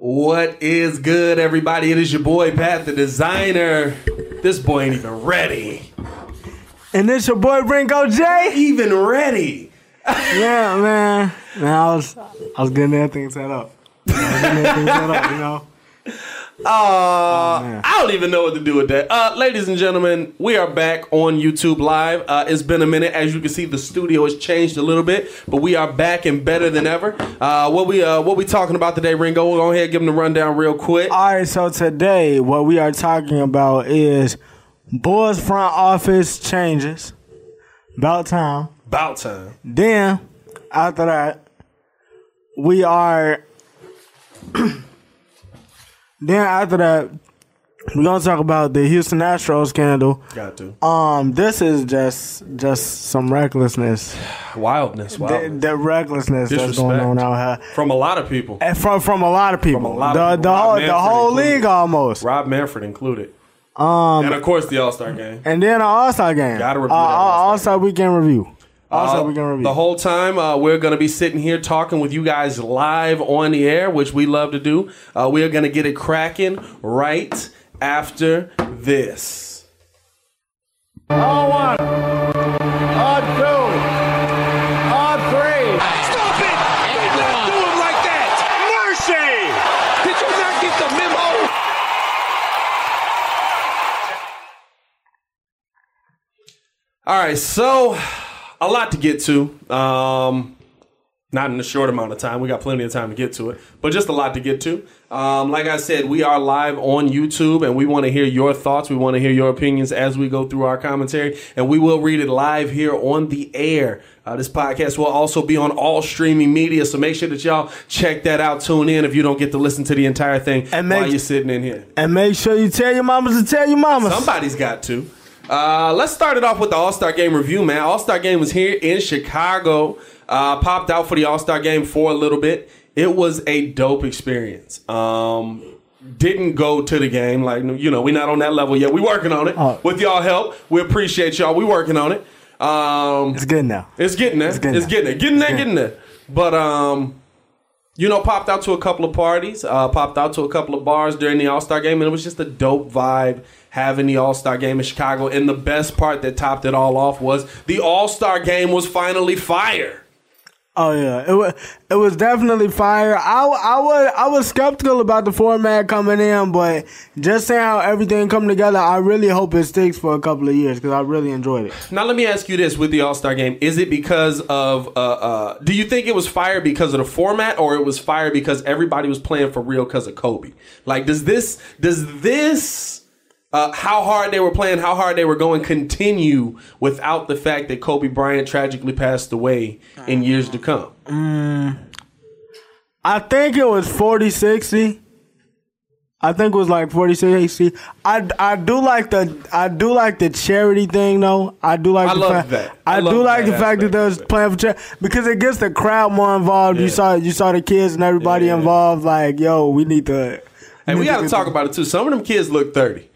What is good, everybody? It is your boy Pat, the designer. This boy ain't even ready. And this your boy Ringo J. Even ready. Yeah, man. Man, I was I was getting that thing set up. I was getting that thing set up, you know. Uh, I don't even know what to do with that. Uh, ladies and gentlemen, we are back on YouTube Live. Uh, it's been a minute. As you can see, the studio has changed a little bit, but we are back and better than ever. Uh, what we uh, what we talking about today, Ringo? We'll go ahead and give them the rundown real quick. All right, so today what we are talking about is Bulls front office changes. About time. About time. Then after that, we are. then after that, we're gonna talk about the Houston Astros scandal. Got to. Um, this is just just some recklessness. Wildness. The, Wildness. the recklessness that's going Disrespect. on out here. From a lot of people. And from from a lot of people. From a lot the, of people. the whole the whole included. league almost. Rob Manfred included. Um, and of course, the All Star game. and then an All Star game. Gotta uh, review that All-Star All Star weekend review. All Star Uh, weekend review. The whole time uh, we're going to be sitting here talking with you guys live on the air, which we love to do. Uh, we are going to get it cracking right after this. On one. On two. On three. Stop it! Don't do him like that! Mercy! Did you not get the memo? All right, so a lot to get to. Um, not in a short amount of time. We got plenty of time to get to it, but just a lot to get to. Um, like I said, we are live on YouTube, and we want to hear your thoughts. We want to hear your opinions as we go through our commentary, and we will read it live here on the air. Uh, this podcast will also be on all streaming media, so make sure that y'all check that out. Tune in if you don't get to listen to the entire thing And make- while you're sitting in here. and make sure you tell your mamas to tell your mamas. Somebody's got to. Uh, let's start it off with the All Star Game review, man. All Star Game was here in Chicago. Uh, popped out for the All Star Game for a little bit. It was a dope experience. Um, didn't go to the game, like you know, we're not on that level yet. We working on it Oh. with y'all help. We appreciate y'all. We working on it. Um, It's good now. it's getting there. It's getting getting, there. there. Getting there. Getting there. But um, you know, popped out to a couple of parties. Uh, popped out to a couple of bars during the All Star game, and it was just a dope vibe having the All Star game in Chicago. And the best part that topped it all off was the All Star game was finally fire. Oh yeah, it was it was definitely fire. I, I was I was skeptical about the format coming in, but just seeing how everything come together, I really hope it sticks for a couple of years because I really enjoyed it. Now let me ask you this: with the All Star game, is it because of? Uh, uh, do you think it was fire because of the format, or it was fire because everybody was playing for real because of Kobe? Like, does this does this uh, how hard they were playing, how hard they were going, continue without the fact that Kobe Bryant tragically passed away in years to come? I think it was 40 60. I think it was like 40 60. I, I do like the I do like the charity thing though. I do like I the love fact that. I I, do like the fact that they of was it. playing for charity because it gets the crowd more involved. You saw you saw the kids and everybody Yeah. involved like, yo, we need to And we got to talk about it too. Some of them kids look thirty.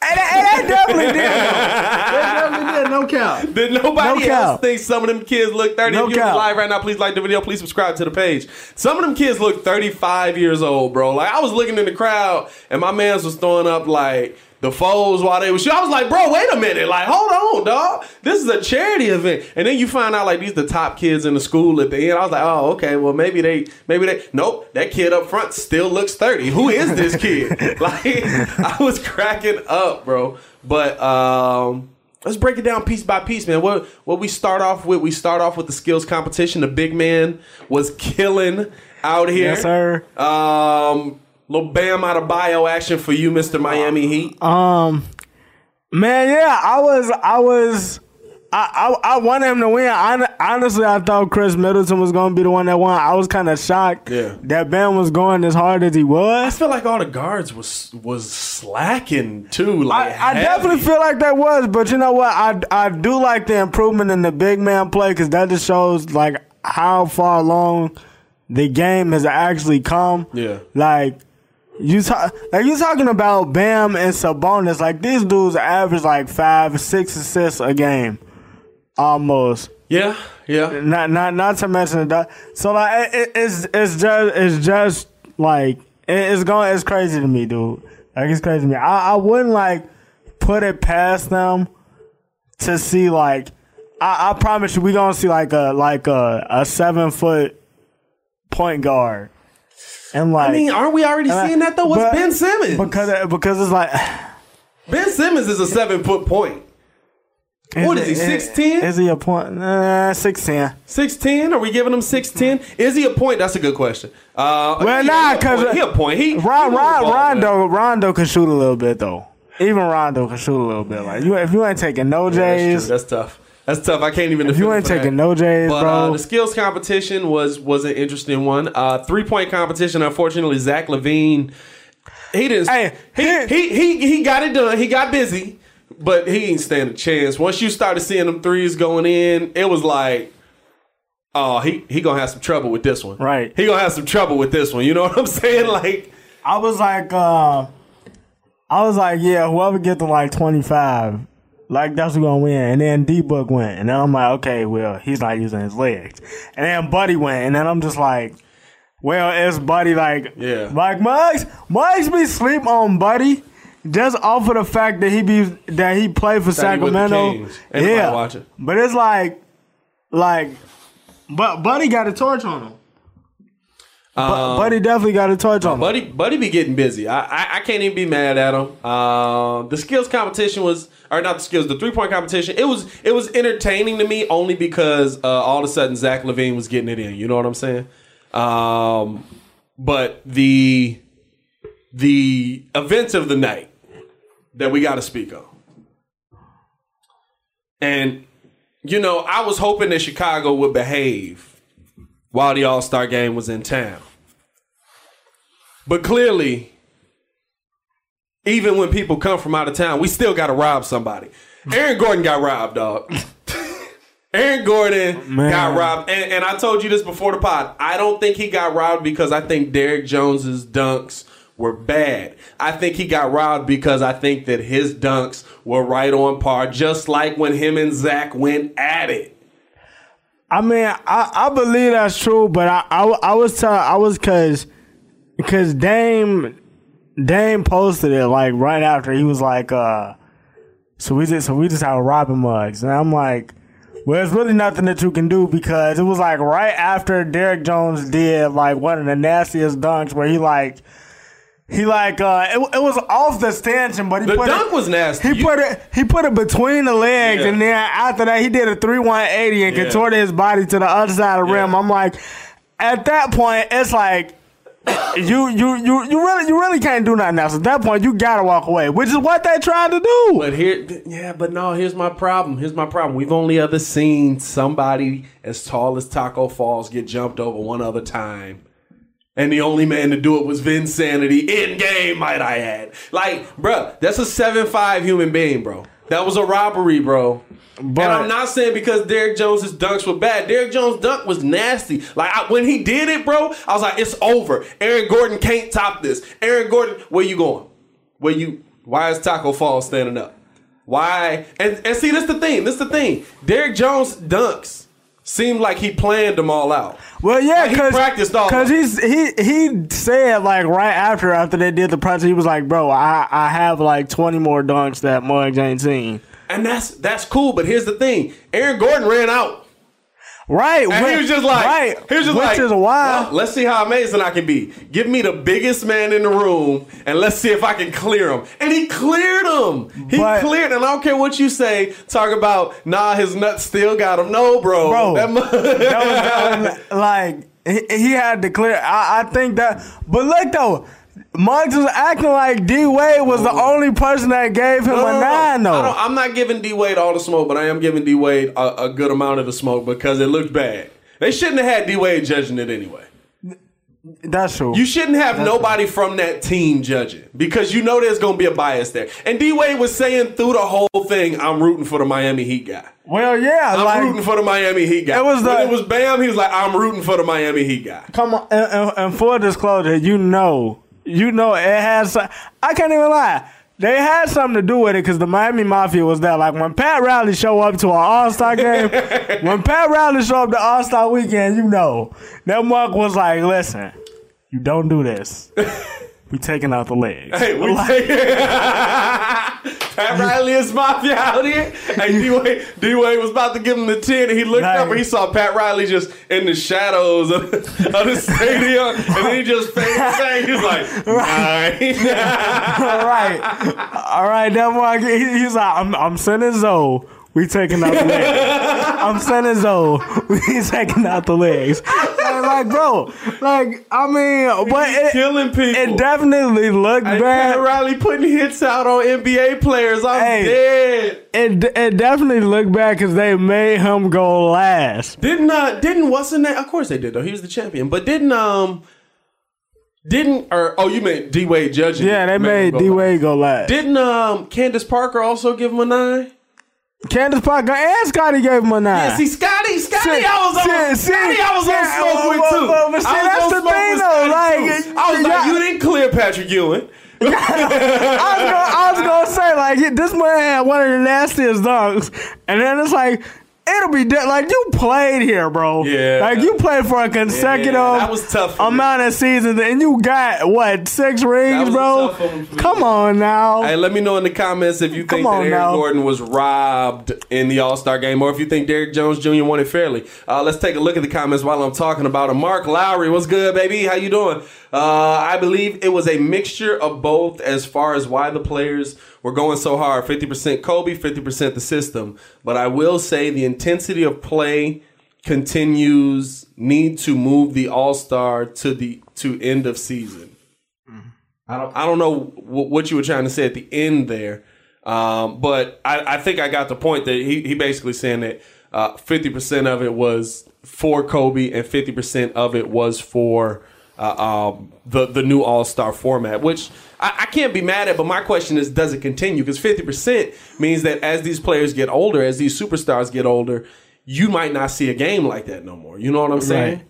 And, and they definitely did. though. They definitely did. No count. Did nobody No cap. else think some of them kids look 30? No if you're cap. live right now, please like the video. Please subscribe to the page. Some of them kids look 35 years old, bro. Like, I was looking in the crowd, and my mans was throwing up, like, the foes while they were shooting. I was like, bro, wait a minute. Like, hold on, dog. This is a charity event. And then you find out, like, these the top kids in the school at the end. I was like, oh, okay, well, maybe they, maybe they, nope, that kid up front still looks 30. Who is this kid? like, I was cracking up, bro. But, um, Let's break it down piece by piece, man. What what we start off with? We start off with the skills competition. The big man was killing out here. Yes, sir. Um, little Bam Adebayo action for you, Mister Miami Heat. Um, man, yeah, I was, I was, I, I, I wanted him to win. I, honestly, I thought Khris Middleton was going to be the one that won. I was kind of shocked Yeah. that Bam was going as hard as he was. I feel like all the guards was was slacking too. Like I, I definitely feel like that was, but you know what? I, I do like the improvement in the big man play because that just shows like how far along the game has actually come. Yeah. Like you talk, like you talking about Bam and Sabonis. Like these dudes average like five, six assists a game, almost. Yeah, yeah. Not not not to mention that. So like it, it's it's just it's just like it, it's going it's crazy to me, dude. Like it's crazy to me. I, I wouldn't like put it past them to see like I, I promise you we gonna see like a like a a seven foot point guard. And like I mean, aren't we already seeing that though? What's but- Ben Simmons? Because because it's like ben Simmons is a seven foot point. What is he, 6'10"? Is he a point? Uh, six ten. Six ten? Are we giving him six ten? Is he a point? That's a good question. Uh, Well, nah, he a 'cause, point. he a point. He Ron, he Ron, ball, Rondo, Rondo can shoot a little bit though. Even Rondo can shoot a little bit. Like you, if you ain't taking no man. That's, J's. That's tough. That's tough. I can't even. if you ain't taking no J's, But bro. uh, the skills competition was was an interesting one. Uh, three point competition. Unfortunately, Zach LaVine, he didn't. Hey, he, he he he got it done. He got busy, but he ain't stand a chance. Once you started seeing them threes going in, it was like. Oh, he he gonna have some trouble with this one. Right. He gonna have some trouble with this one. You know what I'm saying? Like, I was like, uh, I was like, yeah, whoever get to like twenty five, like that's who gonna win. And then D Book went, and then I'm like, okay, well, he's not using his legs. And then Buddy went, and then I'm just like, well, it's Buddy like, Yeah. like Muggs, Muggs be sleep on Buddy. Just off of the fact that he be that he played for That he with the Sacramento, Kings. Ain't nobody yeah. But it's like, like, but Buddy got a torch on him. Bu- Buddy definitely got a torch on him. Buddy, Buddy be getting busy. I, I, I can't even be mad at him. Um, the skills competition was, or not the skills, the three point competition. It was, it was entertaining to me only because uh, all of a sudden Zach LaVine was getting it in. You know what I'm saying? Um, but the the events of the night that we got to speak on, and you know, I was hoping that Chicago would behave while the All Star game was in town. But clearly, even when people come from out of town, we still got to rob somebody. Aaron Gordon got robbed, dog. Aaron Gordon Man. got robbed. And, and I told you this before the pod. I don't think he got robbed because I think Derrick Jones's dunks were bad. I think he got robbed because I think that his dunks were right on par, just like when him and Zach went at it. I mean, I, I believe that's true, but I I, I was tell I was cause cause Dame Dame posted it like right after he was like, uh, so we just so we just have Robin mugs, and I'm like, well, there's really nothing that you can do because it was like right after Derrick Jones did like one of the nastiest dunks where he like. He like uh, it, it was off the stanchion, but he The put dunk it, was nasty. He You- put it he put it between the legs, Yeah. and then after that he did a three one eighty and Yeah. contorted his body to the other side of the rim. I'm like, at that point, it's like you you you you really you really can't do nothing else. At that point, you gotta walk away, which is what they tried to do. But here, yeah, but no. Here's my problem. Here's my problem. We've only ever seen somebody as tall as Tacko Falls get jumped over one other time, and the only man to do it was Vinsanity in game. Might I add? Like, bruh, that's a seven five human being, bro. That was a robbery, bro. But- and I'm not saying because Derrick Jones's dunks were bad. Derrick Jones' dunk was nasty. Like I, when he did it, bro, I was like, it's over. Aaron Gordon can't top this. Aaron Gordon, where you going? Where you? Why is Tacko Fall standing up? Why? And and see, this the thing. This the thing. Derrick Jones dunks seemed like he planned them all out. Well, yeah, Like, he practiced all he's he he said like right after after they did the project, he was like, "Bro, I I have like twenty more dunks that Muggs ain't seen." And that's that's cool. But here's the thing. Aaron Gordon ran out. Right, And he was just like, right, he was just which like, is wild. "Well, let's see how amazing I can be. Give me the biggest man in the room, and let's see if I can clear him. And he cleared him. He But- cleared, and I don't care what you say. Talk about, nah, his nuts still got him. No, bro, Bro, That that was, that was like he, he had to clear. I, I think that. But look though, Muggs was acting like D Wade was the only person that gave him a nine I don't- though. I'm not giving D Wade all the smoke, but I am giving D Wade a, a good amount of the smoke because it looked bad. They shouldn't have had D Wade judging it anyway. That's true. You shouldn't have nobody from that team judging because you know there's going to be a bias there. And D Wade was saying through the whole thing, "I'm rooting for the Miami Heat guy. well, yeah, I'm like rooting for the Miami Heat guy." It was when the- it was Bam. He was like, "I'm rooting for the Miami Heat guy." come on. And, and, and full disclosure, you know, you know, it has. I can't even lie. They had something to do with it because the Miami Mafia was there. Like when Pat Riley show up to an All Star game, when Pat Riley show up to All Star weekend, you know that Mark was like, "Listen, you don't do this. we taking out the legs." Hey, we take Pat Riley is mafia out here. And D Wade, D Wade was about to give him the 10, and he looked Nice. up and he saw Pat Riley just in the shadows of, of the stadium, and then he just faded back. He was like, nine. all right, all right. That he, he's like, "I'm, I'm sending Zo." We taking out the legs. I'm sending Zo. We taking out the legs. Like, bro, like, I mean, but it, killing people. it definitely looked And bad. Riley putting hits out on NBA players. I'm Hey. dead. It it definitely looked bad because they made him go last. Didn't uh didn't what's the name? Of course they did though. He was the champion. But didn't um didn't or oh you meant D Wade judging? Yeah, they him made D. Wade go last. Didn't um Candace Parker also give him a nine? Candace Parker and Scottie gave him a nine. Yeah, see Scottie, Scottie, See- I was on see- Scottie, I was on yeah, smoke with too. but see, I that's the thing, though, like, too. I was like, you didn't clear Patrick Ewing. I was, gonna, I was gonna say like this man had one of the nastiest dunks, and then it's like it'll be de- like you played here, bro. Yeah. like you played for a consecutive Yeah, that was tough me. amount of seasons, and you got what six rings, bro? tough one for me. Come on now. Hey, let me know in the comments if you think that on Eric now. Gordon was robbed in the All Star game, or if you think Derrick Jones Jr. won it fairly. Uh, let's take a look at the comments while I'm talking about him. Mark Lowry, what's good, baby? How you doing? Uh, I believe it was a mixture of both as far as why the players were going so hard. 50% Kobe, 50% the system. But I will say the intensity of play continues. Need to move the All Star to the to end of season. I don't I don't know w- what you were trying to say at the end there, um, but I, I think I got the point that he he basically saying that fifty percent of it was for Kobe and fifty percent of it was for uh, um, the the new All Star format, which I, I can't be mad at. But my question is, does it continue? Because fifty percent means that as these players get older, as these superstars get older, you might not see a game like that no more. You know what I'm saying? Right.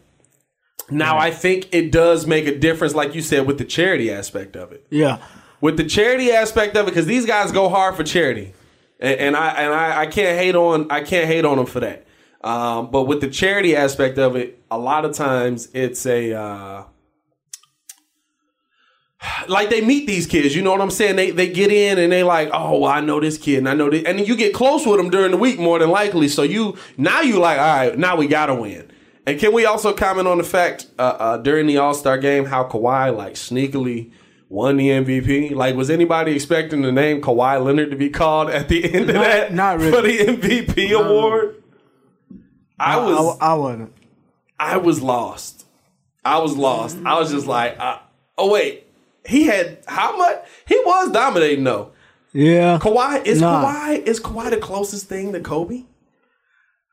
Now I think it does make a difference, like you said, with the charity aspect of it. yeah, With the charity aspect of it, because these guys go hard for charity, and, and I and I, I can't hate on I can't hate on them for that. Um, but with the charity aspect of it, a lot of times it's a uh, like they meet these kids. You know what I'm saying? They they get in and they like, oh, well, I know this kid, and I know this, and you get close with them during the week more than likely. So you now you like, all right, now we gotta win. And can we also comment on the fact uh, uh, during the All Star game how Kawhi like sneakily won the MVP? Like, was anybody expecting the name Kawhi Leonard to be called at the end of Not- that not really. for the MVP award? I was I, I wasn't. I was lost. I was lost. I was just like, uh, oh wait, he had how much? He was dominating though. Yeah. Kawhi is Nah. Kawhi is Kawhi the closest thing to Kobe?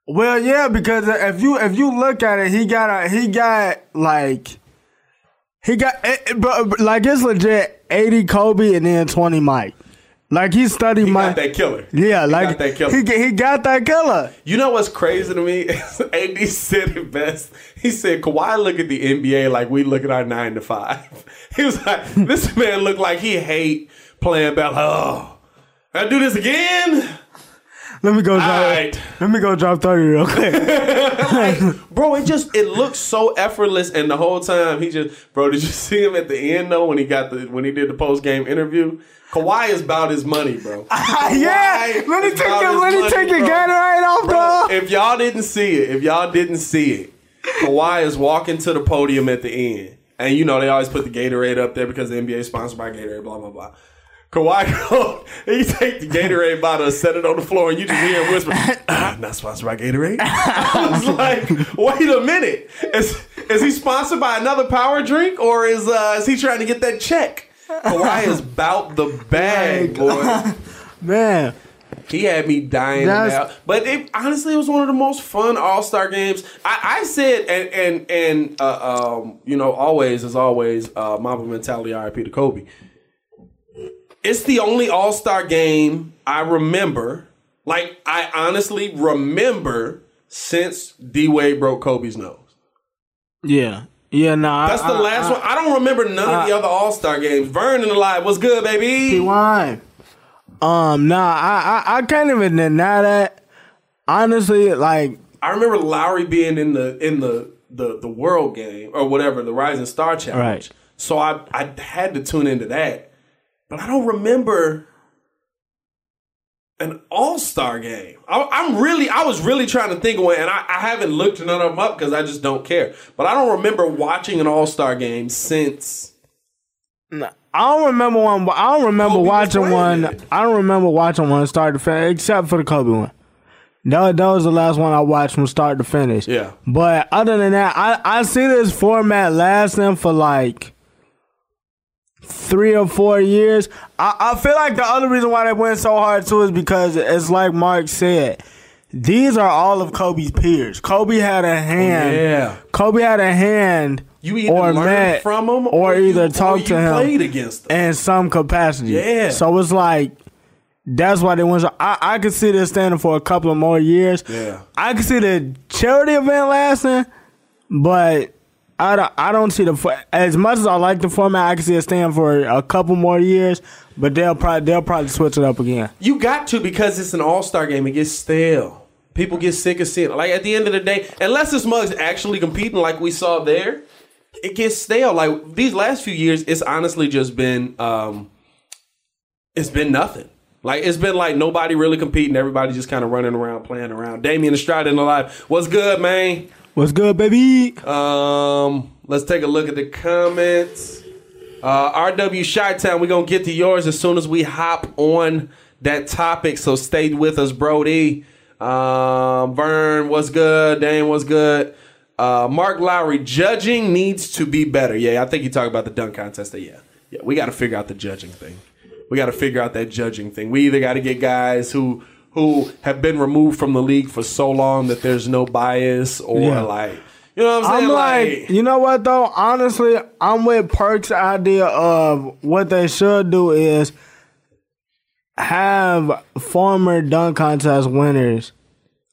Well, yeah, because if you if you look at it, he got a he got like he got eh, eh, but but, like it's legit eighty Kobe and then twenty Mike. Like he studied my. He Mike. got that killer. yeah, He like got that killer. he he got that killer. You know what's crazy to me? AD said it best. He said, Kawhi look at the NBA like we look at our nine to five. He was like, this man looked like he hate playing ball. Oh, I do this again? Let me go drop. right. Let me go drop thirty real quick. Bro, it just it looks so effortless and the whole time he just bro, did you see him at the end though when he got the when he did the post game interview? Kawhi is about his money, bro. Ah, yeah, let me take your let me take your. Gatorade off, Bro, bro. if y'all didn't see it, if y'all didn't see it, Kawhi is walking to the podium at the end. And you know, they always put the Gatorade up there because the NBA is sponsored by Gatorade, blah, blah, blah. Kawhi he take the Gatorade bottle, set it on the floor, and you just hear him whisper, ah, not sponsored by Gatorade. I was like, wait a minute. As, is he sponsored by another power drink or is uh, is he trying to get that check? Kawhi is bout the bag, boy. Man, He had me dying That's- out. But it, honestly, it was one of the most fun All Star games. I, I said, and and and uh, um, you know, always as always, uh, Mamba mentality. R.I.P. to Kobe. It's the only All Star game I remember. Like I honestly remember since D Wade broke Kobe's nose. yeah, yeah. Nah, That's the I, last I, one. I don't remember none of the other All Star games. Vernon alive. What's good, baby? Why? Um, nah, I, I, I can't even deny that. Honestly, like, I remember Lowry being in the in the the the World Game or whatever the Rising Star Challenge. Right. So I I had to tune into that, but I don't remember an All Star game. I, I'm really I was really trying to think of one, and I, I haven't looked none of them up because I just don't care. But I don't remember watching an All Star game since. I don't remember one. I don't remember Kobe watching one. I don't remember watching one start to finish, except for the Kobe one. That, that was the last one I watched from start to finish. Yeah. But other than that, I, I see this format lasting for like three or four years. I, I feel like the other reason why they went so hard too is because it's like Mark said. These are all of Kobe's peers. Kobe had a hand. Yeah. Kobe had a hand. You either or met from him, or, you- either or talked you to him played against him. in some capacity. Yeah. So it's like that's why they went. So I I could see this standing for a couple of more years. Yeah. I could see the charity event lasting, but I don't. I don't see the as much as I like the format. I can see it stand for a couple more years, but they'll probably they'll probably switch it up again. You got to because it's an all star game. It gets stale. People get sick of seeing it. Like at the end of the day, unless this mug's actually competing like we saw there, it gets stale. Like these last few years, it's honestly just been um it's been nothing. Like it's been like nobody really competing. Everybody just kind of running around, playing around. Damien Estrada in the live. What's good, man? What's good, baby? Um, let's take a look at the comments. Uh, RW Chi-Town, we're gonna get to yours as soon as we hop on that topic. So stay with us, Brody. Um, Vern, what's good? Dane, what's good? Uh, Mark Lowry, judging needs to be better. Yeah, I think you talk about the dunk contest. Yeah, yeah, we got to figure out the judging thing. We got to figure out that judging thing. We either got to get guys who who have been removed from the league for so long that there's no bias, or Yeah. like, you know what I'm saying? I'm like, you know what though? Honestly, I'm with Perk's idea of what they should do is have former dunk contest winners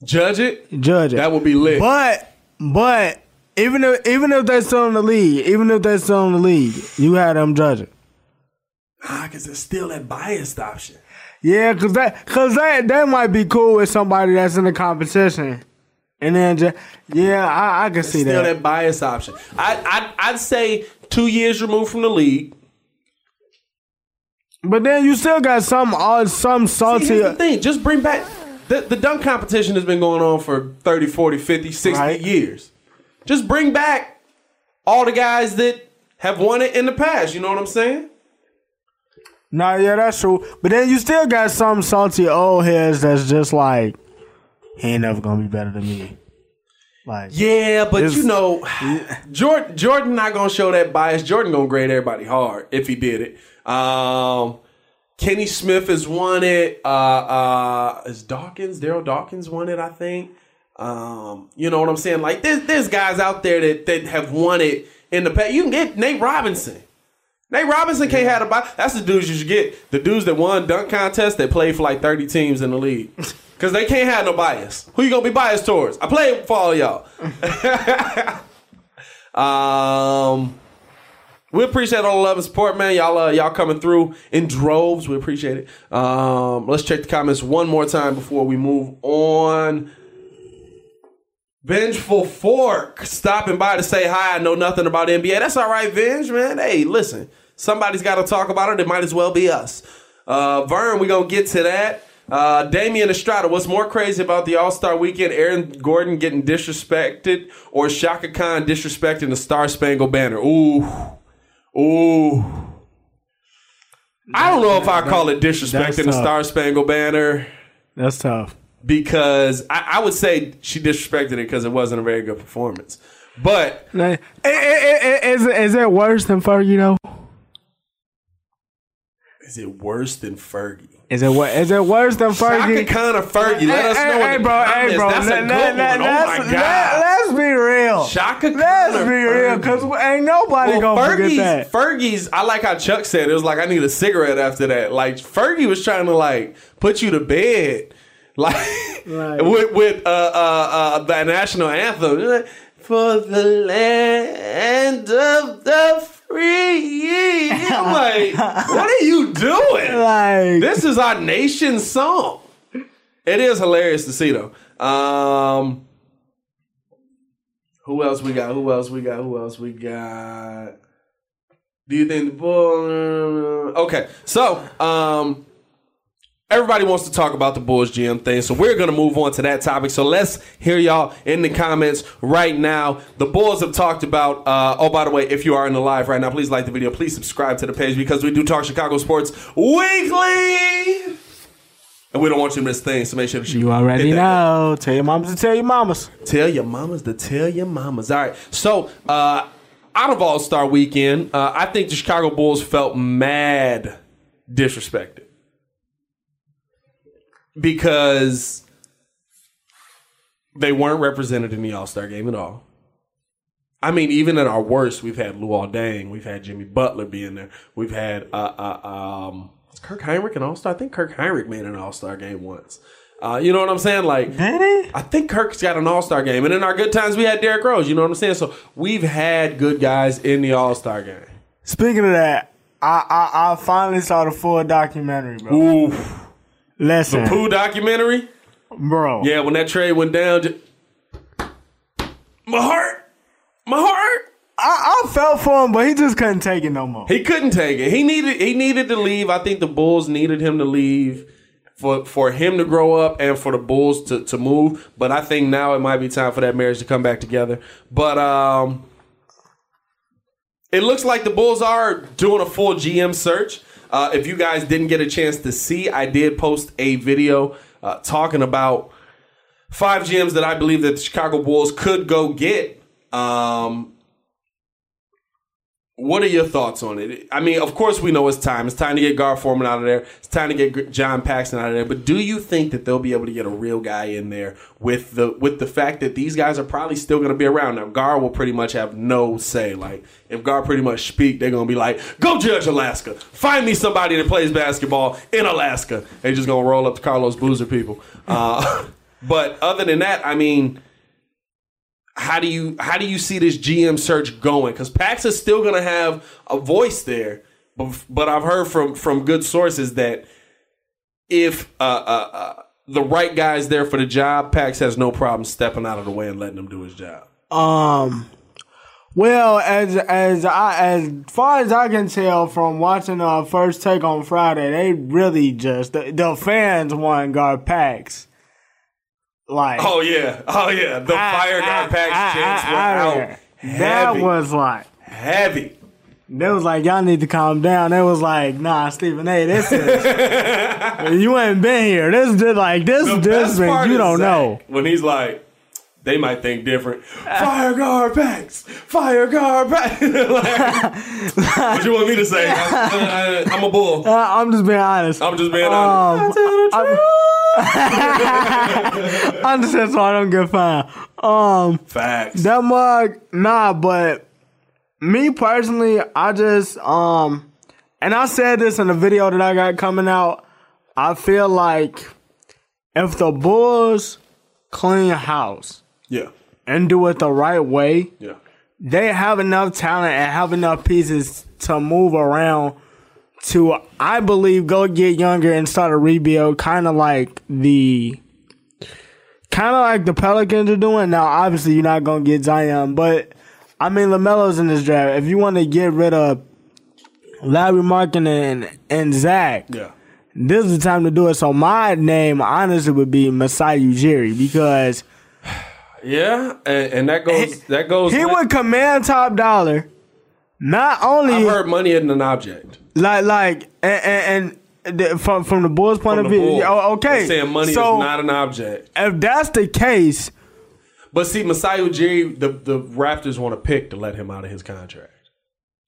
judge it. judge it. That would be lit. But but even if even if they're still in the league, even if they're still in the league, you had them judge it. Ah, because it's still that biased option. Yeah, cause that cause that that might be cool with somebody that's in the competition. And then just yeah, I, I can see Still that. that bias option. I, I I'd say two years removed from the league. But then you still got some odd some See, salty here's the uh, thing. Just bring back the, the dunk competition has been going on for 30, 40, 50, 60 Right. years. Just bring back all the guys that have won it in the past. You know what I'm saying? No, yeah, that's true. But then you still got some salty old heads that's just like, he ain't never gonna be better than me. Like, Yeah, but you know, Jordan Jordan not gonna show that bias. Jordan gonna grade everybody hard if he did it. Um, Kenny Smith has won it. Uh, uh, is Dawkins Darryl Dawkins won it? I think. Um, you know what I'm saying? Like there's there's guys out there that that have won it in the past. You can get Nate Robinson. Nate Robinson can't have a bias. That's the dudes you should get. The dudes that won dunk contests that played for like 30 teams in the league. Cause they can't have no bias. Who you gonna be biased towards? I played for all y'all. um, we appreciate all the love and support, man. Y'all, uh, y'all coming through in droves. We appreciate it. Um, let's check the comments one more time before we move on. Vengeful Fork stopping by to say hi. I know nothing about NBA. That's all right, Venge, man. Hey, listen, somebody's got to talk about it. It might as well be us. Uh, Vern, we gonna get to that. Uh, Damian Estrada, what's more crazy about the All Star Weekend? Aaron Gordon getting disrespected, or Chaka Khan disrespecting the Star Spangled Banner? Ooh, ooh. I don't know if I call it disrespecting the. Star Spangled Banner that's tough. because I, I would say she disrespected it because it wasn't a very good performance. But Is it- is it worse than Fergie though? Is it worse than Fergie? Is it what? Is it worse than Fergie? Chaka? Khan or Fergie? Let Hey, us know hey, bro, hey, bro. That's a good let- let- one. Oh let's- my god. Let's be real. Chaka Khan Let's be real, cause ain't nobody Well, gonna Fergie's, forget that. Fergie's, I like how Chuck said it was like I need a cigarette after that. Like Fergie was trying to like put you to bed, like Right. with with uh, uh, uh, the national anthem for the land of the. I'm like, what are you doing? Like, This is our nation's song. It is hilarious to see though. Um, who else we got? Who else we got? Who else we got? Do you think the bull? Okay, so um, everybody wants to talk about the Bulls GM thing, so we're gonna move on to that topic. So let's hear y'all in the comments right now. The Bulls have talked about. Uh, oh, by the way, if you are in the live right now, please like the video. Please subscribe to the page because we do talk Chicago sports weekly. And we don't want you to miss things, so make sure that you, you already know. Tell your mamas to tell your mamas. Tell your mamas to tell your mamas. All right. So, uh, out of All Star Weekend, uh, I think the Chicago Bulls felt mad disrespected because they weren't represented in the All Star game at all. I mean, even at our worst, we've had Luol Deng, we've had Jimmy Butler being there, we've had uh, uh, um, Kirk Hinrich an All Star? I think Kirk Hinrich made an All Star game once. Uh, you know what I'm saying? Like? I think Kirk's got an All Star game, and in our good times, we had Derrick Rose. You know what I'm saying? So we've had good guys in the All Star game. Speaking of that, I, I I finally saw the full documentary, bro. Ooh, Listen, Pooh documentary. bro. Yeah, when that trade went down, just, my heart, my heart. I, I felt for him, but he just couldn't take it no more. He couldn't take it. He needed he needed to leave. I think the Bulls needed him to leave for for him to grow up and for the Bulls to, to move. But I think now it might be time for that marriage to come back together. But um it looks like the Bulls are doing a full GM search. Uh, if you guys didn't get a chance to see, I did post a video uh, talking about five GMs that I believe that the Chicago Bulls could go get. Um, what are your thoughts on it? I mean, of course, we know it's time. It's time to get Gar Forman out of there. It's time to get John Paxson out of there. But do you think that they'll be able to get a real guy in there with the with the fact that these guys are probably still going to be around? Now, Gar will pretty much have no say. Like, if Gar pretty much speak, they're going to be like, "Go judge Alaska. Find me somebody that plays basketball in Alaska." They're just going to roll up the Carlos Boozer people. Uh, but other than that, I mean how do you how do you see this GM search going? Because Pax is still going to have a voice there, but but I've heard from from good sources that if uh, uh, uh, the right guy is there for the job, Pax has no problem stepping out of the way and letting him do his job. Um. Well, as as I as far as I can tell from watching uh first take on Friday, they really just the, the fans want GarPax. Like Oh yeah, oh yeah, the I- fire guy I- Pax I- chants were out That heavy, was like heavy. they was like y'all need to calm down. They was like nah, Stephen A. This is you ain't been here. This is like this The this been you don't Zach, know. when he's like. They might think different. Fire GarPax. Fire GarPax. like, what you want me to say? I, am a bull. Uh, I'm just being honest. I'm just being Um, honest. I'm- I'm just so I don't get fined. Um. Facts. That mug, nah, but me personally, I just um and I said this in the video that I got coming out. I feel like if the Bulls clean house yeah. and do it the right way, Yeah. they have enough talent and have enough pieces to move around to I believe go get younger and start a rebuild kind of like the kind of like the Pelicans are doing. Now obviously you're not going to get Zion, but I mean LaMelo's in this draft. If you want to get rid of Lauri Markkanen and and Zach, Yeah. this is the time to do it. So my name honestly would be Masai Ujiri because Yeah, and, and that goes that goes. he with- would command top dollar. Not only I've heard money isn't an object. Like, like, and, and, and the, from from the Bulls' point From of view, Bulls. oh, okay. They're saying money so is not an object. if that's the case, But see, Masai Ujiri, the the Raptors want to pick to let him out of his contract,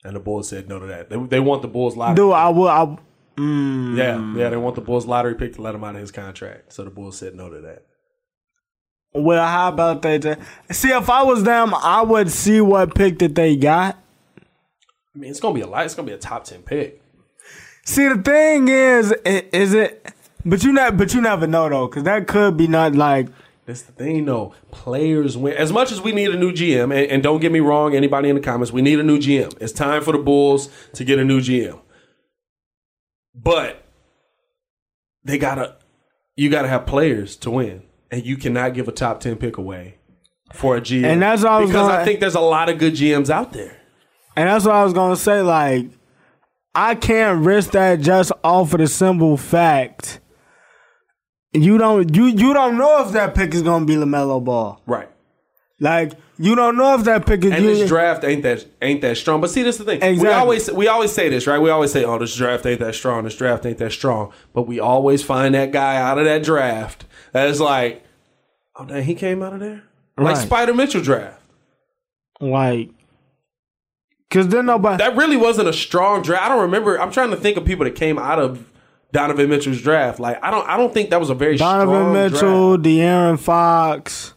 and the Bulls said no to that. They, they want the Bulls lottery. Dude, I will. I, mm. Yeah, yeah, they want the Bulls lottery pick to let him out of his contract. So the Bulls said no to that. Well, how about that? See, if I was them, I would see what pick that they got. I mean, it's gonna be a lot. It's gonna be a top ten pick. See, the thing is, is it? But you not, but you never know though, because that could be not like. That's the thing, though. Players win. As much as we need a new GM, and, and don't get me wrong, anybody in the comments, we need a new GM. It's time for the Bulls to get a new GM. But they gotta, you gotta have players to win, and you cannot give a top ten pick away for a GM. And that's I was because gonna- I think there's a lot of good GMs out there. And that's what I was gonna say. Like, I can't risk that just off of the simple fact. You don't you you don't know if that pick is gonna be Lamelo Ball. Right. Like you don't know if that pick is. And you, this draft ain't that ain't that strong. But see, this is the thing. We always we always say this, right? We always say, "Oh, this draft ain't that strong. This draft ain't that strong." But we always find that guy out of that draft that is like, "Oh, dang, he came out of there." Like Spida Mitchell draft. like, cause then nobody. That really wasn't a strong draft. I don't remember. I'm trying to think of people that came out of Donovan Mitchell's draft. Like, I don't I don't think that was a very strong. Donovan Mitchell, De'Aaron Fox,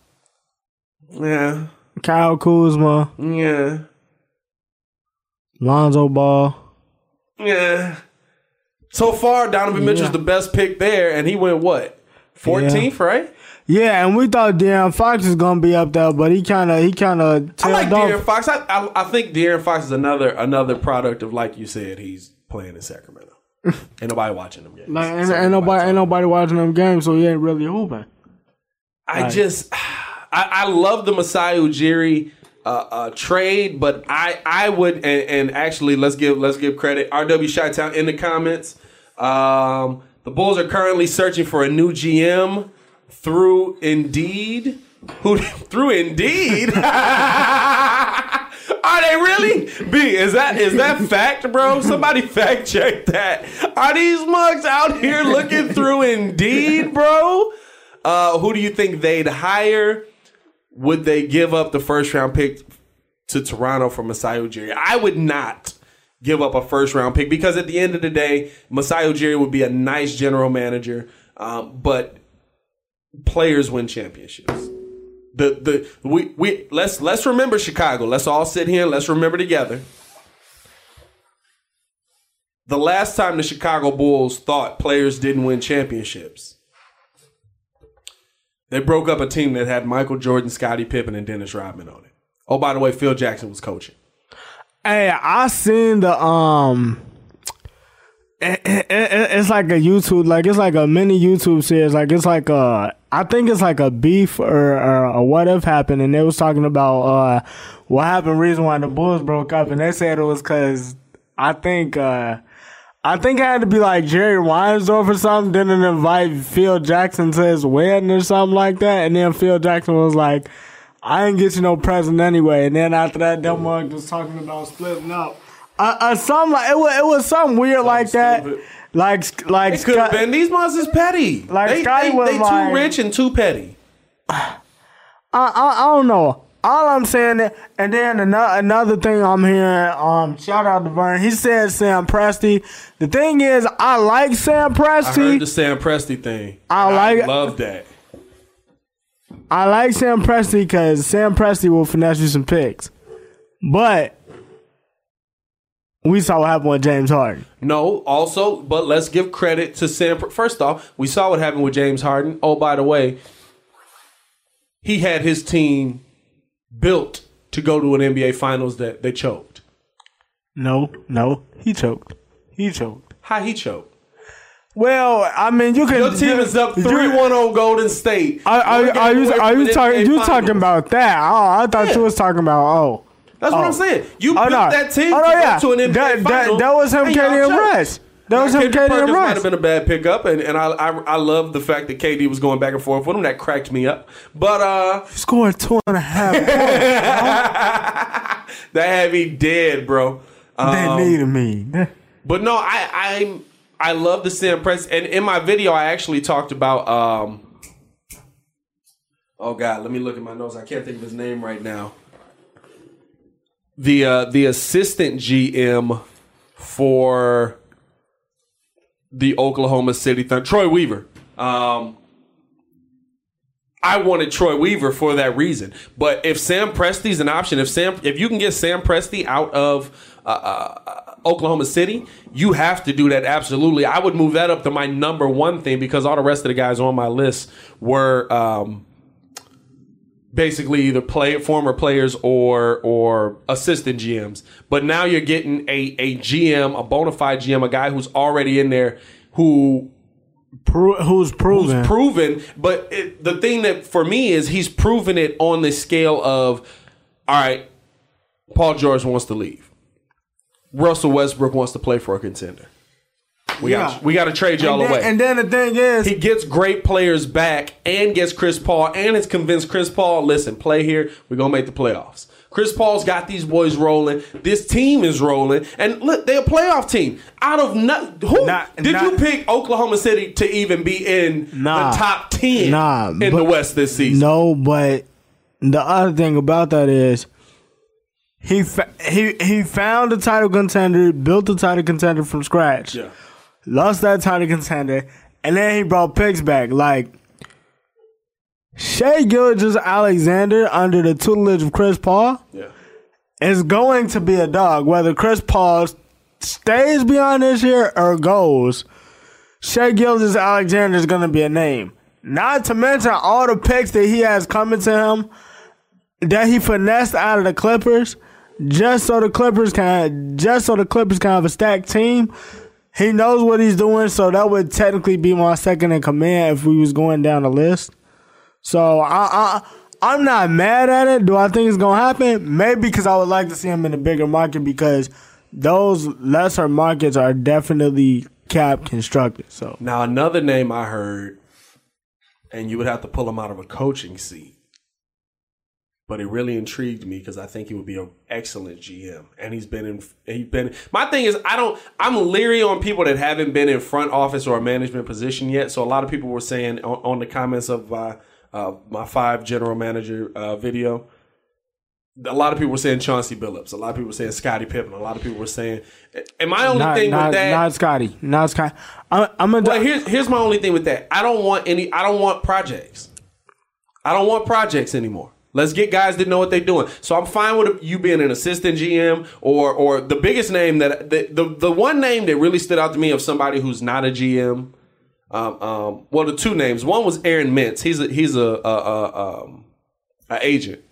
yeah, Kyle Kuzma, Yeah, yeah, Lonzo Ball. yeah. So far, Donovan Mitchell's Yeah. the best pick there, and he went what? 14th, right? Yeah, and we thought De'Aaron Fox was gonna be up there, but he kind of he kind of I like tailed De'Aaron. Fox. I, I I think De'Aaron Fox is another another product of like you said, he's playing in Sacramento. ain't nobody watching them games. Like, ain't, So ain't nobody ain't nobody watching them games, so he ain't really hooping. I just I, I love the Masai Ujiri uh, uh, trade, but I I would and, and actually let's give let's give credit RW Chi-Town in the comments. Um, the Bulls are currently searching for a new GM through Indeed. Who through Indeed? Are they really? B, is that is that fact, bro? Somebody fact check that. Are these mugs out here looking through Indeed, bro? Uh, who do you think they'd hire? Would they give up the first round pick to Toronto for Masai Ujiri? I would not give up a first round pick because at the end of the day, Masai Ujiri would be a nice general manager, um, but players win championships. The the we we let's let's remember Chicago. Let's all sit here and let's remember together. The last time the Chicago Bulls thought players didn't win championships, they broke up a team that had Michael Jordan, Scottie Pippen, and Dennis Rodman on it. Oh, by the way, Phil Jackson was coaching. Hey, I seen the um. It, it, it- it's like a YouTube, like it's like a mini YouTube series. Like it's like a, I think it's like a beef or, or a what if happened, and they was talking about uh what happened, reason why the Bulls broke up, and they said it was because I think uh I think it had to be like Jerry Reinsdorf or something didn't invite Phil Jackson to his wedding or something like that, and then Phil Jackson was like. I ain't get you no present anyway. And then after that, them mug was talking about splitting up. Uh, uh something like it was, it was something weird like that. stupid. Like, like It could have been these months is petty. Like, they, Scotty they, was they like- too rich and too petty. I, I, I don't know. All I'm saying, is- and then another, another thing I'm hearing, um, shout out to Vern. He said Sam Presti. The thing is, I like Sam I heard the Sam Presti thing. I like it. love that. I like Sam Presti because Sam Presti will finesse you some picks. But we saw what happened with James Harden. No, also, but let's give credit to Sam. First off, we saw what happened with James Harden. Oh, by the way, he had his team built to go to an NBA Finals that they choked. No, no, he choked. He choked. How he choked? Well, I mean, you can. Your team is up 3 1 on Golden State. Are, are, are you are you talking you Finals. talking about that? Oh, I thought Yeah. you was talking about oh. That's what Oh. I'm saying. You Oh built no, that team oh, to no, yeah. to an NBA that, that, Finals. that was him, and. Russ. That was Now, him, Kendrick and Perkins might have been a bad pickup, and, and I, I I love the fact that KD was going back and forth with him. That cracked me up. But uh, Scored two and a half. that had me dead, bro. they Um, needed me. But no, I I I love the Sam Press, and in my video, I actually talked about um Oh God, let me look at my notes. I can't think of his name right now. The uh, the assistant GM for the Oklahoma City Thunder, Troy Weaver. Um, I wanted Troy Weaver for that reason. But if Sam Presti's an option, if Sam, if you can get Sam Presti out of uh, uh, Oklahoma City, you have to do that. Absolutely, I would move that up to my number one thing because all the rest of the guys on my list were um, basically either play former players or or assistant GMs. But now you're getting a a GM, a bona fide GM, a guy who's already in there who Pro- who's proven? who's proven. But it, the thing that for me is he's proven it on the scale of, all right, Paul George wants to leave. Russell Westbrook wants to play for a contender. We Yeah. got we got to trade y'all and, then, away. and then the thing is, he gets great players back and gets Chris Paul and has convinced Chris Paul, listen, play here. We're gonna make the playoffs. Chris Paul's got these boys rolling. This team is rolling, and look, they're a playoff team. Out of not, who Not- did not- you pick Oklahoma City to even be in Nah. the top ten Nah, in but- the West this season? No, but the other thing about that is he fa- he he found a title contender, built a title contender from scratch, Yeah, lost that title contender, and then he brought picks back. Like Shai Gilgeous-Alexander under the tutelage of Chris Paul yeah. is going to be a dog. Whether Chris Paul stays beyond this year or goes, Shai Gilgeous-Alexander is going to be a name. Not to mention all the picks that he has coming to him that he finessed out of the Clippers, just so the Clippers can just so the Clippers can have a stacked team. He knows what he's doing, so that would technically be my second in command if we was going down the list. So I, I I'm not mad at it. Do I think it's gonna happen? Maybe because I would like to see him in a bigger market because those lesser markets are definitely cap constructed. So Now another name I heard, and you would have to pull him out of a coaching seat. But it really intrigued me because I think he would be an excellent GM, and he's been in. He's been. My thing is, I don't. I'm leery on people that haven't been in front office or a management position yet. So a lot of people were saying on, on the comments of my uh, my five general manager uh, video. A lot of people were saying Chauncey Billups. A lot of people were saying Scottie Pippen. A lot of people were saying. And my only not thing not, with that, not Scotty, not Scotty. I'm, I'm gonna. but here's here's my only thing with that. I don't want any. I don't want projects. I don't want projects anymore. Let's get guys that know what they're doing. So I'm fine with you being an assistant GM or or the biggest name that the the, the one name that really stood out to me of somebody who's not a GM. Um, um, well, the two names. One was Aaron Mintz. He's a he's a, a, a um a agent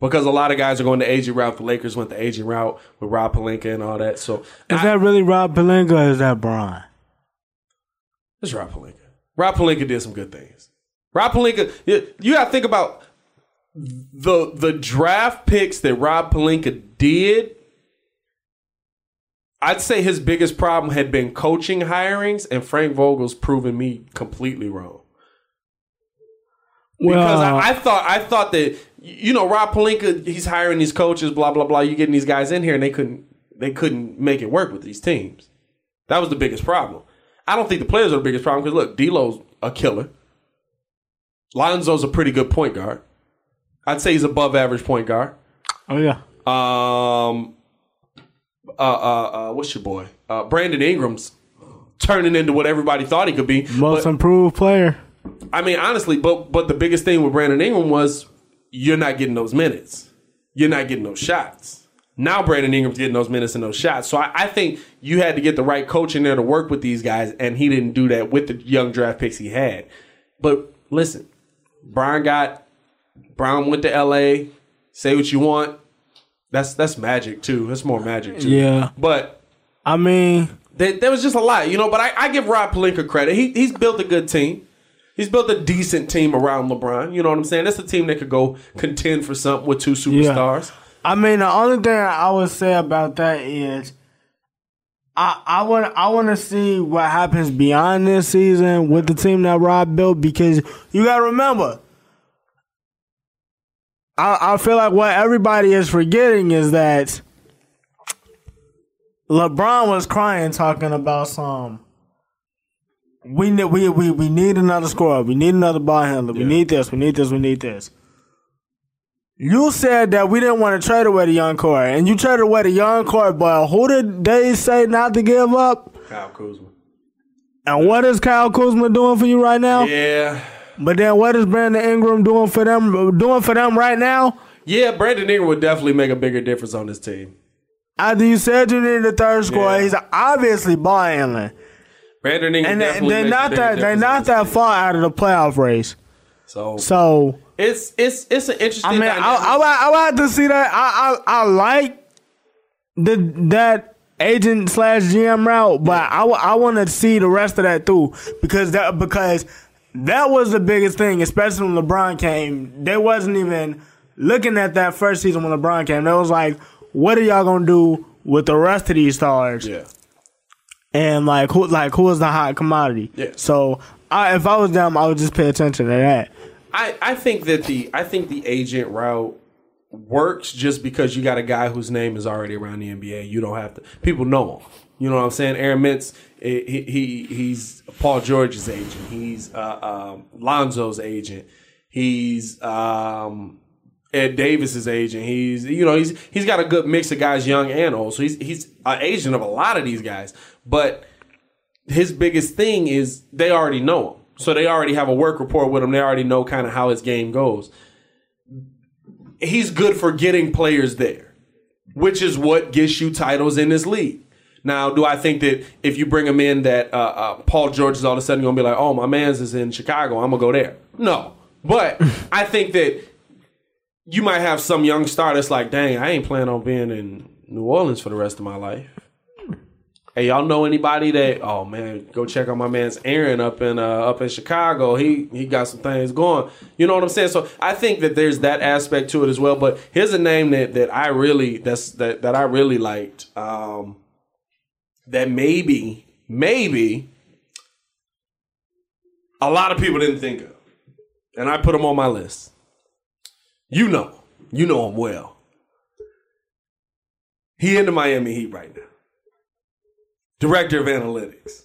because a lot of guys are going the agent route. The Lakers went the agent route with Rob Pelinka and all that. So is that really Rob Pelinka or is that Brian? It's Rob Pelinka. Rob Pelinka did some good things. Rob Pelinka, you, you got to think about the the draft picks that Rob Pelinka did. I'd say his biggest problem had been coaching hirings, and Frank Vogel's proven me completely wrong. Because I, I thought I thought that you know Rob Pelinka, he's hiring these coaches blah blah blah you getting these guys in here and they couldn't they couldn't make it work with these teams. That was the biggest problem. I don't think the players are the biggest problem because look, D'Lo's a killer. Lonzo's a pretty good point guard. I'd say he's above average point guard. oh yeah. Um, uh, uh, uh, what's your boy? Uh, Brandon Ingram's turning into what everybody thought he could be. Most But- improved player. I mean, honestly, but but the biggest thing with Brandon Ingram was you're not getting those minutes. You're not getting those shots. Now Brandon Ingram's getting those minutes and those shots. So I, I think you had to get the right coach in there to work with these guys, and he didn't do that with the young draft picks he had. But listen, Brian got Brown went to LA. Say what you want. That's that's magic too. That's more magic too. Yeah. But I mean, there, there was just a lot, you know. But I, I give Rob Pelinka credit. He he's built a good team. He's built a decent team around LeBron. You know what I'm saying? That's a team that could go contend for something with two superstars. I mean, the only thing I would say about that is, I I want I want to see what happens beyond this season with the team that Rob built because you got to remember. I I feel like what everybody is forgetting is that LeBron was crying talking about some. we need we, we we need another scorer. We need another ball handler. We Yeah. need this. We need this. We need this. You said that we didn't want to trade away the young core, and you traded away the young core, but who did they say not to give up? Kyle Kuzma. And what is Kyle Kuzma doing for you right now? Yeah. But then what is Brandon Ingram doing for them? Doing for them right now? Yeah, Brandon Ingram would definitely make a bigger difference on this team. After you said you needed a third score, Yeah. he's obviously ball handling, Brandon Ingram and definitely they're not that they're not that team. far out of the playoff race. So, So it's it's it's an interesting. I mean, I, dynamic. I, I would have to see that. I I, I like the that agent slash GM route, but I, I want to see the rest of that too because that because that was the biggest thing, especially when LeBron came. They wasn't even looking at that first season when LeBron came. They was like, "What are y'all gonna do with the rest of these stars?" yeah. And like who like who is the hot commodity? Yeah. So I, if I was them, I would just pay attention to that. I, I think that the I think the agent route works just because you got a guy whose name is already around the NBA. You don't have to. People know him. You know what I'm saying? Aaron Mintz, eh, he, he he's Paul George's agent. He's uh, um, Lonzo's agent. He's um, Ed Davis's agent. He's you know he's he's got a good mix of guys, young and old. So he's he's an agent of a lot of these guys. But his biggest thing is they already know him. So they already have a work report with him. They already know kind of how his game goes. He's good for getting players there, which is what gets you titles in this league. Now, do I think that if you bring him in, that uh, uh, Paul George is all of a sudden going to be like, "Oh, my man's is in Chicago. I'm gonna go there." No, but I think that you might have some young star that's like, "Dang, I ain't planning on being in New Orleans for the rest of my life." Hey, y'all know anybody that? Oh man, go check out my man's Aaron up in uh, up in Chicago. He he got some things going. You know what I'm saying? So I think that there's that aspect to it as well. But here's a name that that I really that's that that I really liked. Um, that maybe maybe a lot of people didn't think of, and I put him on my list. You know, you know him well. He in the Miami Heat right now. Director of Analytics.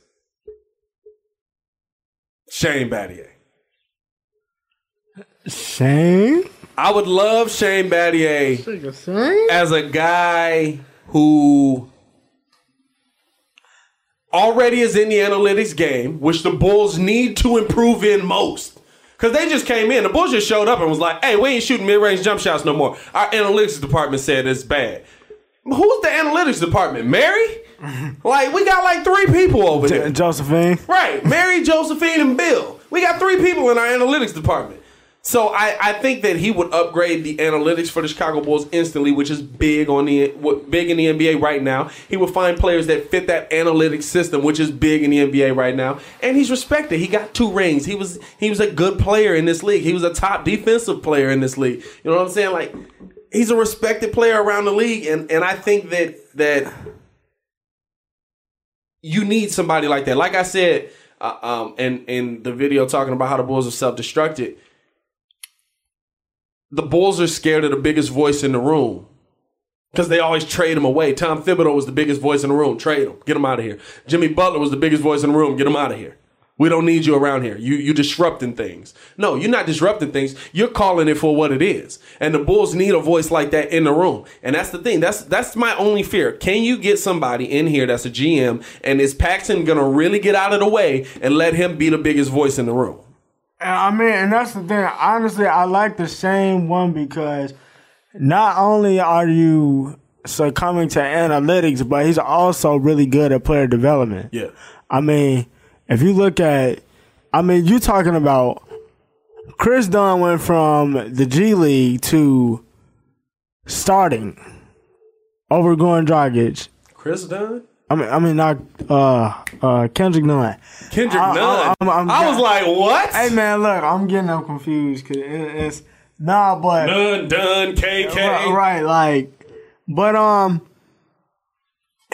Shane Battier. Shane, I would love Shane Battier as a guy who already is in the analytics game, which the Bulls need to improve in most. Because they just came in. The Bulls just showed up and was like, hey, we ain't shooting mid range jump shots no more. Our analytics department said it's bad. Who's the analytics department? Mary? like, we got like three people over there. Josephine. Right. Mary, Josephine, and Bill. We got three people in our analytics department. So I, I think that he would upgrade the analytics for the Chicago Bulls instantly, which is big on the big in the NBA right now. He would find players that fit that analytics system, which is big in the NBA right now. And he's respected. He got two rings. He was he was a good player in this league. He was a top defensive player in this league. You know what I'm saying? Like he's a respected player around the league, and and I think that that you need somebody like that. Like I said, uh, um, in in the video talking about how the Bulls are self destructed, the Bulls are scared of the biggest voice in the room because they always trade him away. Tom Thibodeau was the biggest voice in the room. Trade him, get him out of here. Jimmy Butler was the biggest voice in the room. Get him out of here. We don't need you around here. You you disrupting things. No, you're not disrupting things. You're calling it for what it is. And the Bulls need a voice like that in the room. And that's the thing. That's that's my only fear. Can you get somebody in here that's a GM and is Paxton gonna really get out of the way and let him be the biggest voice in the room? I mean, and that's the thing. Honestly, I like the same one because not only are you succumbing to analytics, but he's also really good at player development. Yeah. I mean, if you look at, I mean, you're talking about Chris Dunn went from the G League to starting over Goran Dragic. Chris Dunn? I mean, I mean, not uh, uh, Kendrick Nunn. Kendrick I- I- Nunn. I'm- I'm- I was like, what? Hey man, look, I'm getting them confused because it, it's nah, but Dunn, Dunn, KK. right, right, like, but um,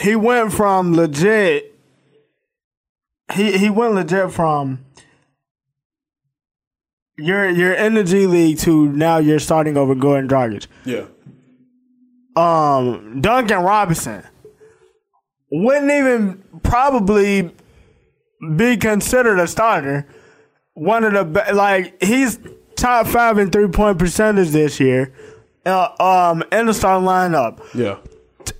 he went from legit. He he went legit from you're you're in the G League to now you're starting over Goran Dragic. Yeah. Um, Duncan Robinson wouldn't even probably be considered a starter. One of the be- like he's top five in three point percentage this year. Uh, um, in the starting lineup. Yeah.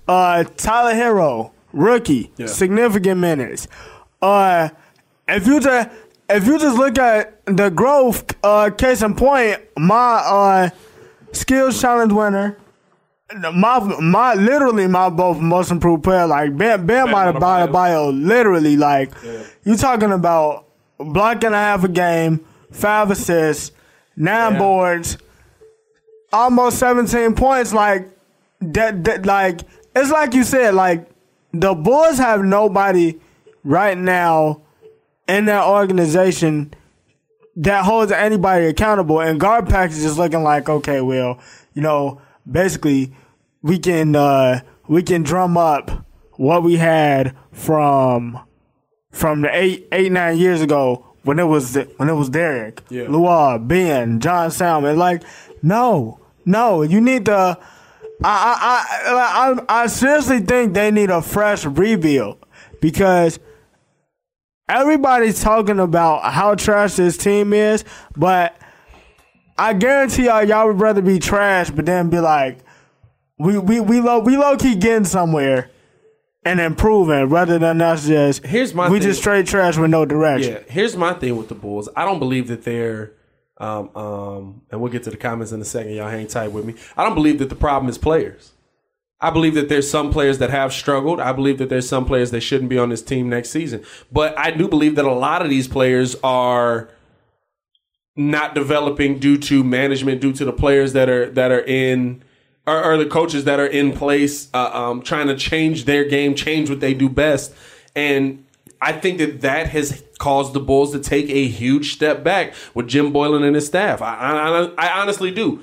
Uh, Tyler Herro, rookie, Yeah. significant minutes. Uh, if you just if you just look at the growth, uh, case in point, my uh, skills challenge winner, my my literally my both most improved player, like Bam Bam Bam Adebayo, bio, literally like you talking about block and a half a game, five assists, nine Yeah. boards, almost seventeen points. Like that, that, like it's like you said, like the Bulls have nobody right now in that organization that holds anybody accountable. And guard package is just looking like, okay, well, you know, basically we can uh we can drum up what we had from from the eight eight nine years ago when it was when it was Derek, Yeah. Luol, Ben, John Salmon. Like, no, no, you need to. I I I I, I seriously think they need a fresh rebuild because everybody's talking about how trash this team is, but I guarantee y'all y'all would rather be trash, but then be like, we we we low we low key getting somewhere and improving rather than us just Here's my we thing. just straight trash with no direction. Yeah, here's my thing with the Bulls. I don't believe that they're, um, um, and we'll get to the comments in a second. Y'all hang tight with me. I don't believe that the problem is players. I believe that there's some players that have struggled. I believe that there's some players that shouldn't be on this team next season. But I do believe that a lot of these players are not developing due to management, due to the players that are that are in or, or the coaches that are in place, uh, um, trying to change their game, change what they do best, and I think that that has caused the Bulls to take a huge step back with Jim Boylen and his staff. I, I, I honestly do.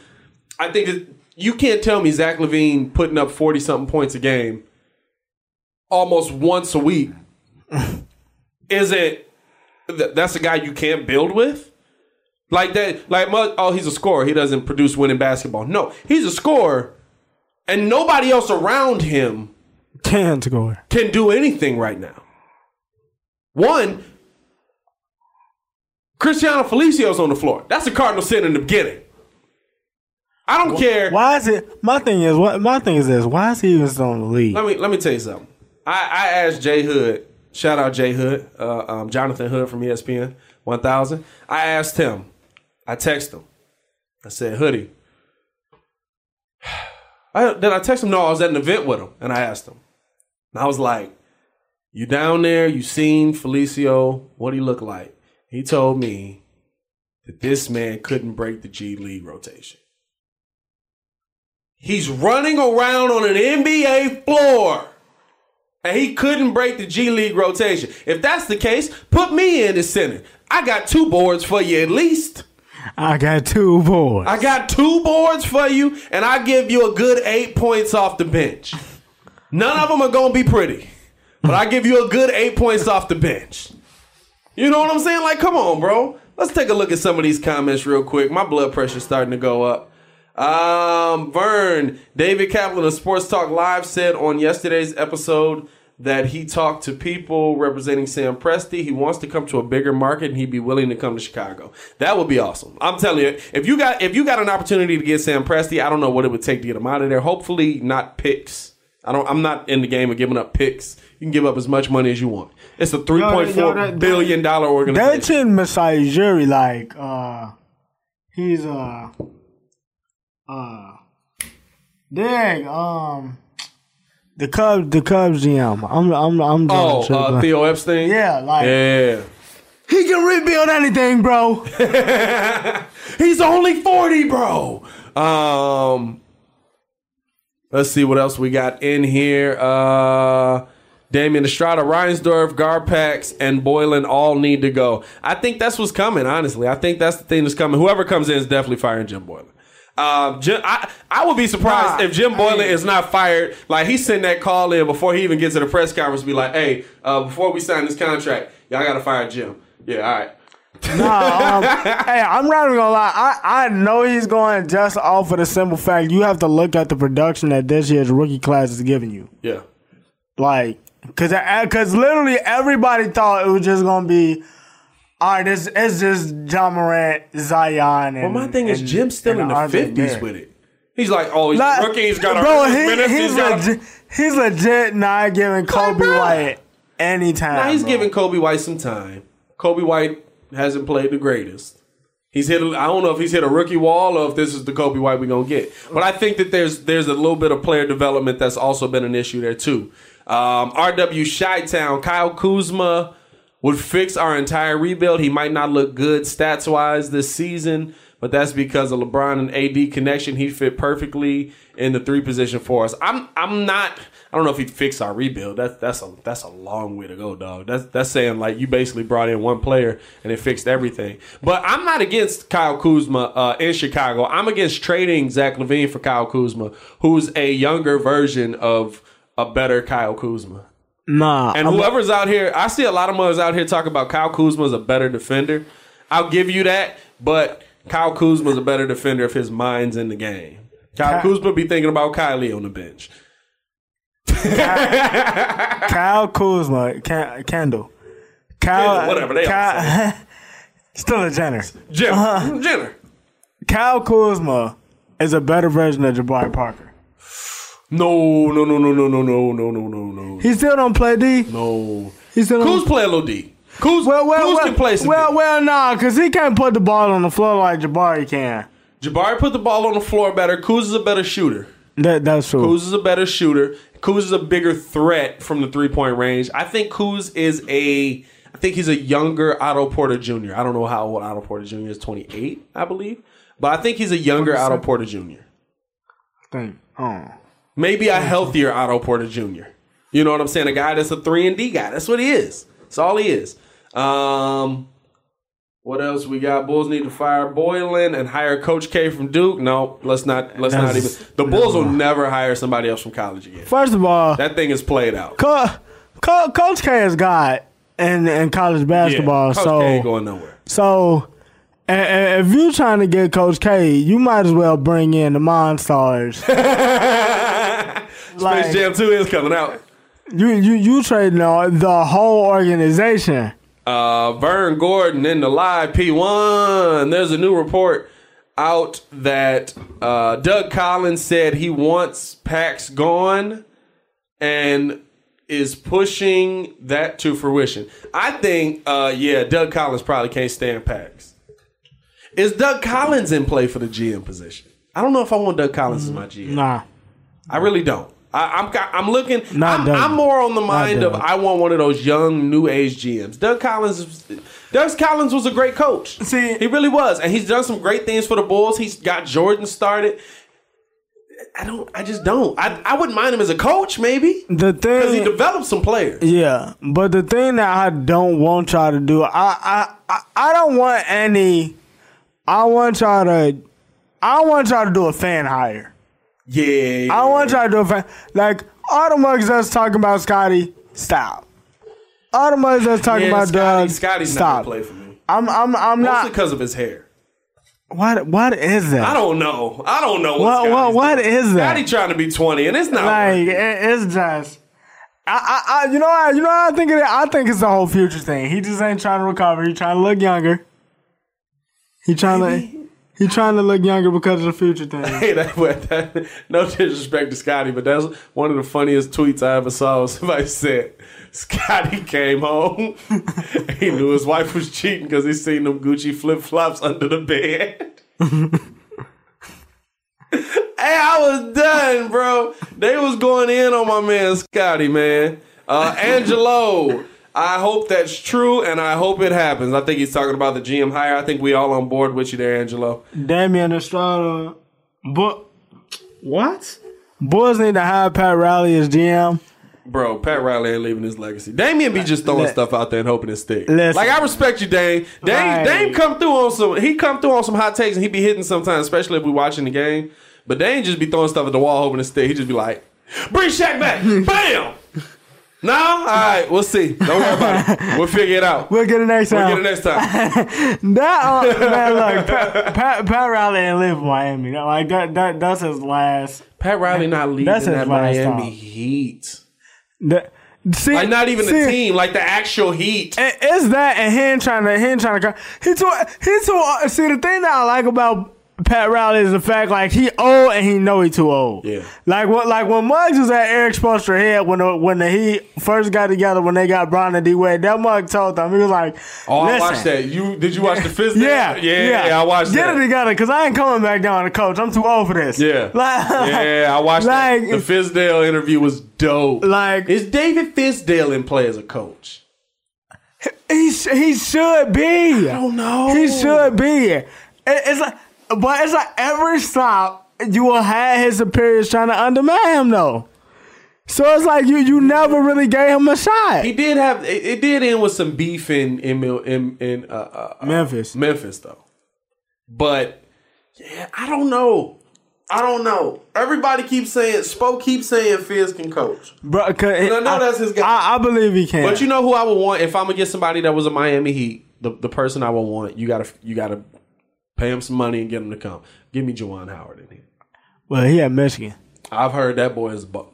I think that you can't tell me Zach LaVine putting up forty something points a game almost once a week isn't that's a guy you can't build with. Like that, like oh, he's a scorer. He doesn't produce winning basketball. No, he's a scorer, and nobody else around him Can score. can do anything right now. One, Cristiano Felicios on the floor. That's a Cardinal sin in the beginning. I don't care. Why is it? My thing is what my thing is this. Why is he even still in the league? Let me let me tell you something. I, I asked Jay Hood, shout out Jay Hood, uh, um, Jonathan Hood from ESPN 1000. I asked him, I texted him. I said, Hoodie. I, then I texted him, no, I was at an event with him, and I asked him. And I was like, You down there, you seen Felicio, what he look like? He told me that this man couldn't break the G League rotation. He's running around on an NBA floor. And he couldn't break the G League rotation. If that's the case, put me in the center. I got two boards for you at least. I got two boards. I got two boards for you, and I give you a good eight points off the bench. None of them are gonna be pretty, but I give you a good eight points off the bench. You know what I'm saying? Like, come on, bro. Let's take a look at some of these comments real quick. My blood pressure's starting to go up. Um, Vern, David Kaplan of Sports Talk Live said on yesterday's episode that he talked to people representing Sam Presti. He wants to come to a bigger market and he'd be willing to come to Chicago. That would be awesome. I'm telling you, if you got if you got an opportunity to get Sam Presti, I don't know what it would take to get him out of there. Hopefully not picks. I don't I'm not in the game of giving up picks. You can give up as much money as you want. It's a three point four that- billion dollar organization. That's in Masai Ujiri, like, uh, he's, uh, uh, dang, um, the Cubs, the Cubs GM. I'm, I'm, I'm. Oh, uh, Theo Epstein? Yeah, like, Yeah. he can rebuild anything, bro. He's only 40, bro. Um Let's see what else we got in here. Uh Damian Estrada, Reinsdorf, Garpax, and Boylen all need to go. I think that's what's coming, honestly. I think that's the thing that's coming. Whoever comes in is definitely firing Jim Boylen. Um, Jim, I, I would be surprised Nah, if Jim I Boylen is not fired. Like he sent that call in before he even gets to the press conference. Be like, hey, uh, before we sign this contract, y'all got to fire Jim. Yeah, all right. Nah, um, hey, I'm not even gonna lie. I, I know he's going just off of the simple fact you have to look at the production that this year's rookie class is giving you. Yeah. Like Cause, cause literally everybody thought it was just gonna be, all right, it's, it's just Ja Morant, Zion, and Well, my thing is and- Jim's still in the fifties with it. He's like, oh, he's Like, rookie. He's got bro. his He, minutes. he's gotta- legit. He's legit not giving Coby bro. White any time. Nah, he's bro. giving Coby White some time. Coby White hasn't played the greatest. He's hit. A, I don't know if he's hit a rookie wall or if this is the Coby White we're gonna get. But I think that there's there's a little bit of player development that's also been an issue there too. Um, RW Chi Town, Kyle Kuzma would fix our entire rebuild. He might not look good stats wise this season, but that's because of LeBron and AD connection. He fit perfectly in the three position for us. I'm I'm not. I don't know if he'd fix our rebuild. That's that's a that's a long way to go, dog. That's that's saying like you basically brought in one player and it fixed everything. But I'm not against Kyle Kuzma uh, in Chicago. I'm against trading Zach LaVine for Kyle Kuzma, who's a younger version of a better Kyle Kuzma. Nah, And I'm- whoever's out here, I see a lot of mothers out here talking about Kyle Kuzma's a better defender. I'll give you that, but Kyle Kuzma's a better defender if his mind's in the game. Kyle Ky- Kuzma be thinking about Kylie on the bench. Kyle Kuzma, Ken, Kendall, Kyle, Kendall, whatever they all Kyle, still a Jenner. Jenner, Uh-huh. Jenner. Kyle Kuzma is a better version of Jabari Parker. No, no, no, no, no, no, no, no, no, no, no, He still don't play D. no. He still don't. play a little D. Kuz, Well, well, Kuz well, can play some well, D. well, well, nah, because he can't put the ball on the floor like Jabari can. Jabari put the ball on the floor better. Kuz is a better shooter. That that's true. Kuz is a better shooter. Kuz is a bigger threat from the three point range. I think Kuz is a. I think he's a younger Otto Porter Jr. I don't know how old Otto Porter Jr. is. Twenty eight, I believe. But I think he's a younger Otto Porter Jr. I think. Oh. Maybe a healthier Otto Porter Jr. You know what I'm saying? A guy that's a three and D guy. That's what he is. That's all he is. Um, what else we got? Bulls need to fire Boylen and hire Coach K from Duke. No, let's not. Let's not even. The Bulls will never hire somebody else from college again. First of all, That thing is played out. Co- Co- Coach K is God in in college basketball. Coach so K ain't going nowhere. so. If you're trying to get Coach K, you might as well bring in the Monstars. Space Like- Jam 2 is coming out. you you you trading on the whole organization. Uh, Vern Gordon in the live P1. There's a new report out that uh, Doug Collins said he wants Pax gone and is pushing that to fruition. I think, uh, yeah, Doug Collins probably can't stand Pax. Is Doug Collins in play for the GM position? I don't know if I want Doug Collins as my GM. Nah, I really don't. I, I'm I'm looking. Not I'm, Doug. I'm more on the mind of I want one of those young new age GMs. Doug Collins. Doug Collins was a great coach. See- he really was, and he's done some great things for the Bulls. He's got Jordan started. I don't. I just don't. I I wouldn't mind him as a coach, maybe the thing because he developed some players. Yeah, but the thing that I don't want y'all to do, I I I, I don't want any. I want y'all to. I want y'all to do a fan hire. Yeah, I want y'all to do a fan like all the mugs that's talking about Scotty. Stop. All the mugs that's talking yeah, about Scotty, Doug. Scotty's stop. not gonna play for me. I'm I'm I'm Mostly not. because of his hair. What what is that? I don't know. I don't know what. What what Scotty's what is that? Scotty trying to be twenty, and it's not. like it, it's just. I, I, I, you know, what, you know, I think it. I think it's the whole future thing. He just ain't trying to recover. He trying to look younger. He trying to, he trying to look younger because of the future thing. Hey, that, that, no disrespect to Scotty, but that's one of the funniest tweets I ever saw. Somebody said Scotty came home. he knew his wife was cheating because he seen them Gucci flip flops under the bed. hey, I was done, bro. They was going in on my man Scotty, man. Uh, Angelo. I hope that's true, and I hope it happens. I think he's talking about the GM hire. I think we all on board with you there, Angelo. Damian Estrada, but what? Boys need to hire Pat Riley as GM. Bro, Pat Riley ain't leaving his legacy. Damian be just throwing Let- stuff out there and hoping it stick. Listen. like I respect you, Dame. Dame, Right. Dame come through on some. He come through on some hot takes and he be hitting sometimes, especially if we watching the game. But Dame just be throwing stuff at the wall hoping it stick. He just be like, "Bring Shaq back, bam." No, all right, we'll see. Don't worry about it. We'll figure it out. We'll get it next time. We'll get it next time. That uh, man, look, Pat, Pat, Pat Riley ain't live in Miami. That- Like that, that, that's his last. Pat Riley not leading That's his that last Miami stop. Heat. That, See, Like not even see, the team, like the actual Heat. Is that, and ain't trying to. Ain't trying to. He too. He too. See, the thing that I like about Pat Riley is the fact like he old and he know he too old. Yeah. Like what? Like when Muggs was at Erik Spoelstra head when the, when the Heat first got together when they got Brown and D Wade, that Mug told them he was like, Oh, I watched that. You did you watch the fifth? Yeah, yeah, yeah, I watched Get that. it together, cause I ain't coming back down to coach. I'm too old for this. Yeah. like, Yeah, I watched Like- that. The Fizdale interview was dope. Like- is David Fizdale in play as a coach? He he should be. I don't know. He should be. It- it's like, but it's like every stop you will have his superiors trying to undermine him though. So it's like you you never really gave him a shot. He did have it, it did end with some beef in in in, in uh, uh, uh, Memphis. Memphis though. But yeah, I don't know. I don't know. Everybody keeps saying Spo keeps saying Fizz can coach. Bro, 'cause I know that's his guy. I, I believe he can. But you know who I would want if I'm gonna get somebody that was a Miami Heat. The the person I would want, you gotta you gotta pay him some money and get him to come. Give me Juwan Howard in here. well, he at Michigan. I've heard that boy is. Bu-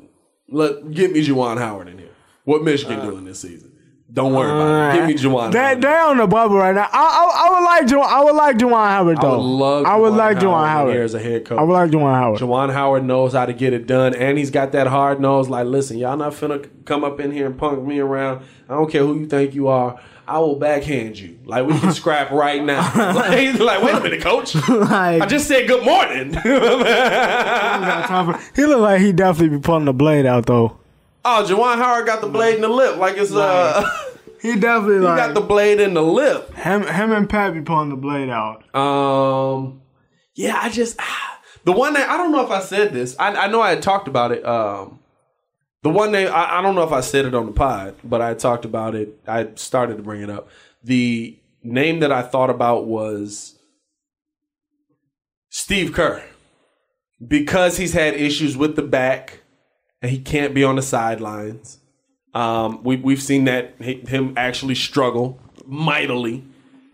Look, get me Juwan Howard in here. What Michigan uh, doing this season? Don't worry about it. Give me Juwan. They Howard. they on the bubble right now. I I, I would like Ju- I would like Juwan Howard I though. would love. I would Juwan like Juwan Howard. here as a head coach. I would like Juwan Howard. Juwan Howard knows how to get it done, and he's got that hard nose. Like, listen, y'all not finna come up in here and punk me around. I don't care who you think you are. I will backhand you. Like we can scrap right now. Like, he's like, wait a minute, coach. Like, I just said good morning. he looked like he definitely be pulling the blade out though. oh, Juwan Howard got the blade in the lip, like it's uh, He definitely he like got the blade in the lip. him. Him and Pat be pulling the blade out. Um, yeah, I just ah, the one that I don't know if I said this. I, I know I had talked about it. Um, the one name I, I don't know if I said it on the pod, but I talked about it. I started to bring it up. The name that I thought about was Steve Kerr because he's had issues with the back and he can't be on the sidelines. Um, we, we've seen that him actually struggle mightily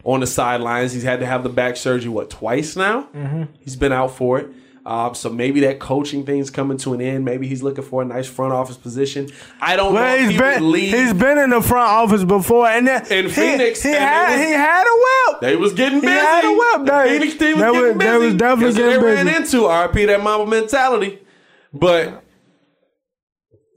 on the sidelines. He's had to have the back surgery what twice now. Mm-hmm. He's been out for it. Um, so maybe that coaching thing's coming to an end. Maybe he's looking for a nice front office position. I don't know Well, if he's he been he's been in the front office before, and then In he, Phoenix, he had was- he had a whip. They was getting busy. He busy. had a whip, The they- Phoenix team was they getting was- busy. they was definitely getting they ran into RP that mama mentality. But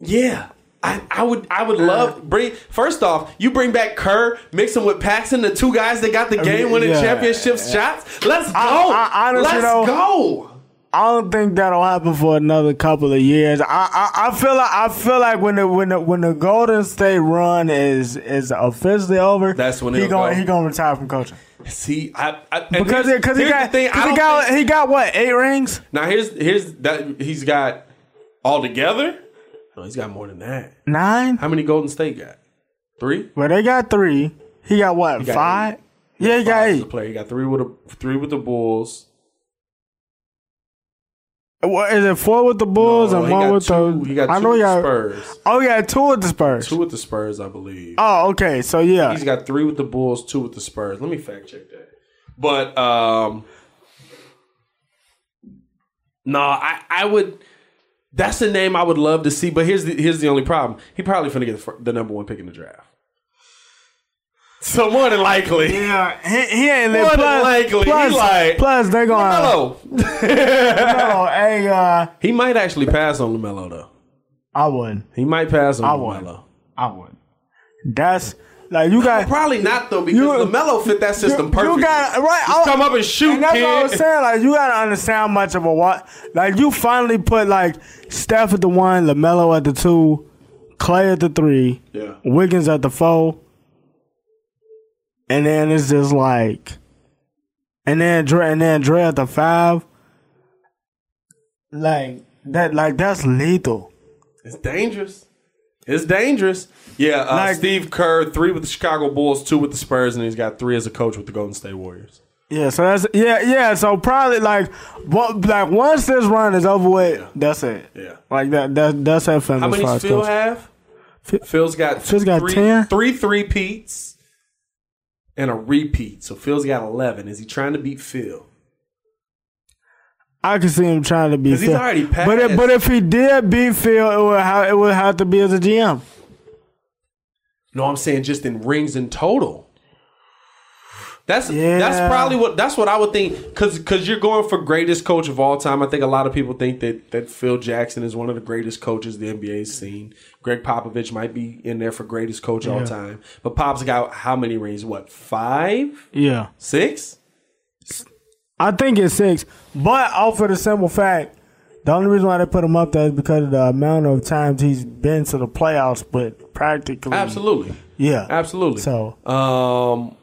yeah, I, I would I would love bring first off you bring back Kerr mix him with Paxton the two guys that got the game winning yeah. championship shots. Let's go. I- I honestly Let's don't- go. I don't think that'll happen for another couple of years. I, I, I feel like I feel like when the when the when the Golden State run is is officially over, That's when he gonna go. he gonna retire from coaching See, I, I because because he got thing, he got think- he got what eight rings. now here's here's that he's got all together. No, he's got more than that. Nine? How many Golden State got? Three. Well, they got three. He got what? got five? Yeah, he got a eight. player. He got three with the three with the Bulls. What, is it four with the Bulls No, and one with two, the? He got two I know with he the. Spurs. Oh, yeah, two with the Spurs. Two with the Spurs, I believe. Oh, okay. So yeah, He's got three with the Bulls, two with the Spurs. Let me fact check that. But um no, I I would. That's the name I would love to see. But here's the here's the only problem. He probably finna get the, the number one pick in the draft. So more than likely, yeah, he, he ain't live. More than Plus, likely, he like- plus they gonna. Lamelo. No, hey, uh, He might actually pass on Lamelo though. I wouldn't. He might pass on I wouldn't. Lamelo. I wouldn't. That's like you got. Probably not though because You- Lamelo fit that system you, perfectly. You got right. Just I- come up and shoot, And that's what I kid. was saying. Like you gotta understand how much of a what. Like you finally put like Steph at the one, Lamelo at the two, Klay at the three, Yeah. Wiggins at the four, and then it's just like, and then Dre, and then Dre at the five. Like that. Like that's lethal. It's dangerous. It's dangerous. Yeah, uh, Like- Steve Kerr, three with the Chicago Bulls, two with the Spurs, and he's got three as a coach with the Golden State Warriors. Yeah, so that's yeah, yeah. So probably like, what, like once this run is over with, that's it. Yeah. like that. That that's that. How many Phil have? Phil's got Phil's got three, 10? three three-peats and a repeat. So Phil's got eleven. Is he trying to beat Phil? I can see him trying to beat he's already But if, passed. but if he did beat Phil, it would have it would have to be as a GM. No, I'm saying just in rings in total. That's Yeah. that's probably what that's what I would think because because you're going for greatest coach of all time. I think a lot of people think that that Phil Jackson is one of the greatest coaches the NBA's seen. Gregg Popovich might be in there for greatest coach of all time, but Pop's got how many rings? What five, Yeah. six? I think it's six, but off for the simple fact, the only reason why they put him up there is because of the amount of times he's been to the playoffs, but practically, Absolutely, yeah, absolutely. So um,